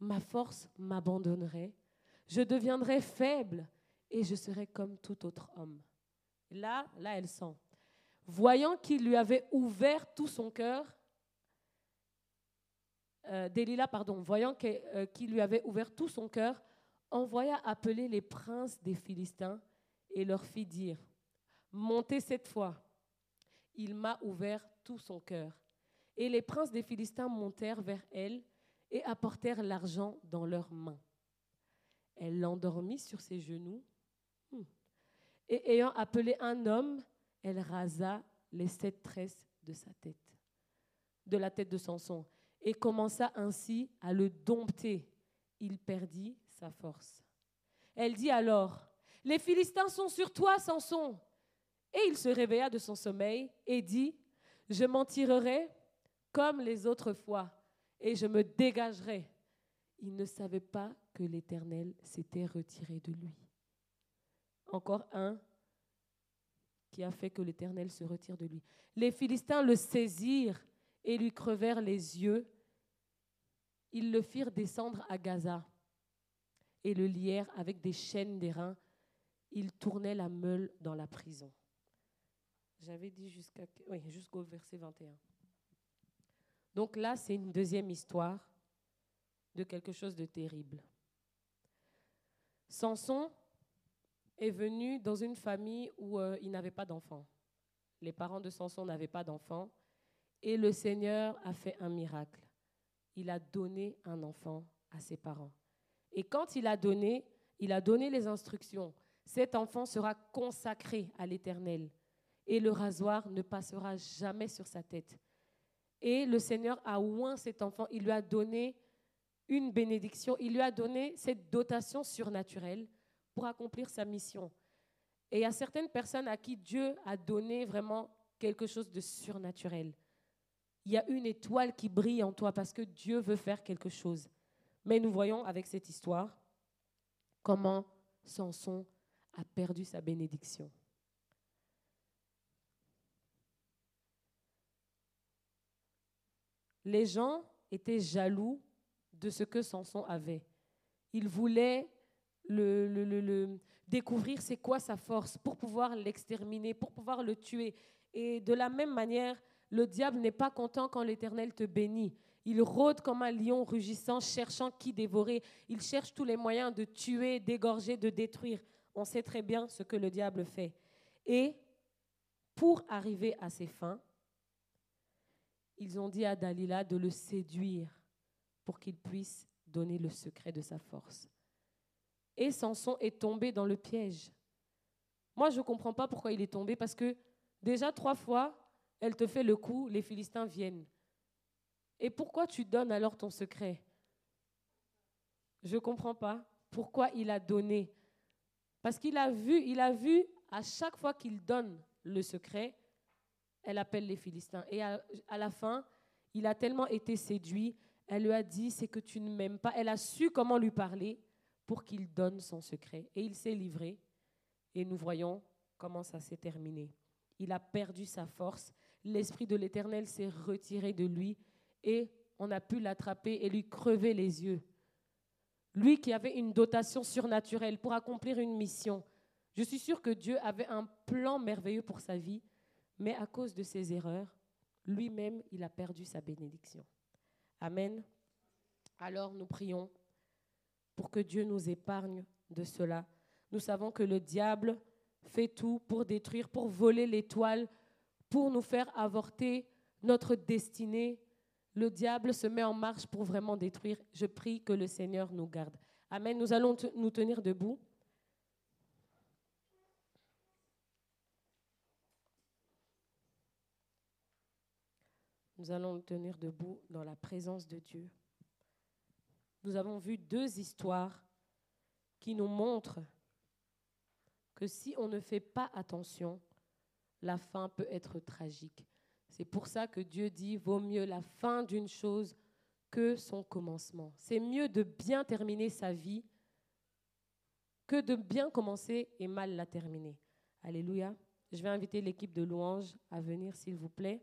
S1: ma force m'abandonnerait, je deviendrais faible et je serais comme tout autre homme. Là, là, elle sent. Voyant qu'il lui avait ouvert tout son cœur, euh, Delilah, pardon, voyant euh, qu'il lui avait ouvert tout son cœur, envoya appeler les princes des Philistins et leur fit dire, montez cette fois, il m'a ouvert tout son cœur. Et les princes des Philistins montèrent vers elle et apportèrent l'argent dans leurs mains. Elle l'endormit sur ses genoux. Et ayant appelé un homme, elle rasa les sept tresses de sa tête, de la tête de Samson, et commença ainsi à le dompter. Il perdit sa force. Elle dit alors, les Philistins sont sur toi, Samson. Et il se réveilla de son sommeil et dit, je m'en tirerai comme les autres fois et je me dégagerai. Il ne savait pas que l'Éternel s'était retiré de lui. Encore un qui a fait que l'Éternel se retire de lui. Les Philistins le saisirent et lui crevèrent les yeux. Ils le firent descendre à Gaza et le lièrent avec des chaînes d'airain. Il tournait la meule dans la prison. J'avais dit oui, jusqu'au verset 21. Donc là, c'est une deuxième histoire de quelque chose de terrible. Samson est venu dans une famille où euh, il n'avait pas d'enfants. Les parents de Samson n'avaient pas d'enfants. Et le Seigneur a fait un miracle. Il a donné un enfant à ses parents. Et quand il a donné, il a donné les instructions. Cet enfant sera consacré à l'Éternel et le rasoir ne passera jamais sur sa tête. Et le Seigneur a oint cet enfant, il lui a donné une bénédiction, il lui a donné cette dotation surnaturelle pour accomplir sa mission. Et il y a certaines personnes à qui Dieu a donné vraiment quelque chose de surnaturel. Il y a une étoile qui brille en toi parce que Dieu veut faire quelque chose. Mais nous voyons avec cette histoire comment Samson a perdu sa bénédiction. Les gens étaient jaloux de ce que Samson avait. Ils voulaient le, découvrir c'est quoi sa force pour pouvoir l'exterminer, pour pouvoir le tuer. Et de la même manière, le diable n'est pas content quand l'Éternel te bénit. Il rôde comme un lion rugissant, cherchant qui dévorer. Il cherche tous les moyens de tuer, d'égorger, de détruire. On sait très bien ce que le diable fait. Et pour arriver à ses fins, ils ont dit à Dalila de le séduire pour qu'il puisse donner le secret de sa force. Et Samson est tombé dans le piège. Moi, je ne comprends pas pourquoi il est tombé, parce que déjà trois fois, elle te fait le coup, les Philistins viennent. Et pourquoi tu donnes alors ton secret? Je ne comprends pas pourquoi il a donné. Parce qu'il a vu, il a vu à chaque fois qu'il donne le secret, elle appelle les Philistins. Et à, la fin, il a tellement été séduit, elle lui a dit, c'est que tu ne m'aimes pas. Elle a su comment lui parler pour qu'il donne son secret. Et il s'est livré. Et nous voyons comment ça s'est terminé. Il a perdu sa force. L'Esprit de l'Éternel s'est retiré de lui et on a pu l'attraper et lui crever les yeux. Lui qui avait une dotation surnaturelle pour accomplir une mission. Je suis sûre que Dieu avait un plan merveilleux pour sa vie, mais à cause de ses erreurs, lui-même, il a perdu sa bénédiction. Amen. Alors nous prions pour que Dieu nous épargne de cela. Nous savons que le diable fait tout pour détruire, pour voler l'étoile, pour nous faire avorter notre destinée. Le diable se met en marche pour vraiment détruire. Je prie que le Seigneur nous garde. Amen. Nous allons nous tenir debout. Nous allons nous tenir debout dans la présence de Dieu. Nous avons vu deux histoires qui nous montrent que si on ne fait pas attention, la fin peut être tragique. C'est pour ça que Dieu dit, vaut mieux la fin d'une chose que son commencement. C'est mieux de bien terminer sa vie que de bien commencer et mal la terminer. Alléluia. Je vais inviter l'équipe de louanges à venir, s'il vous plaît.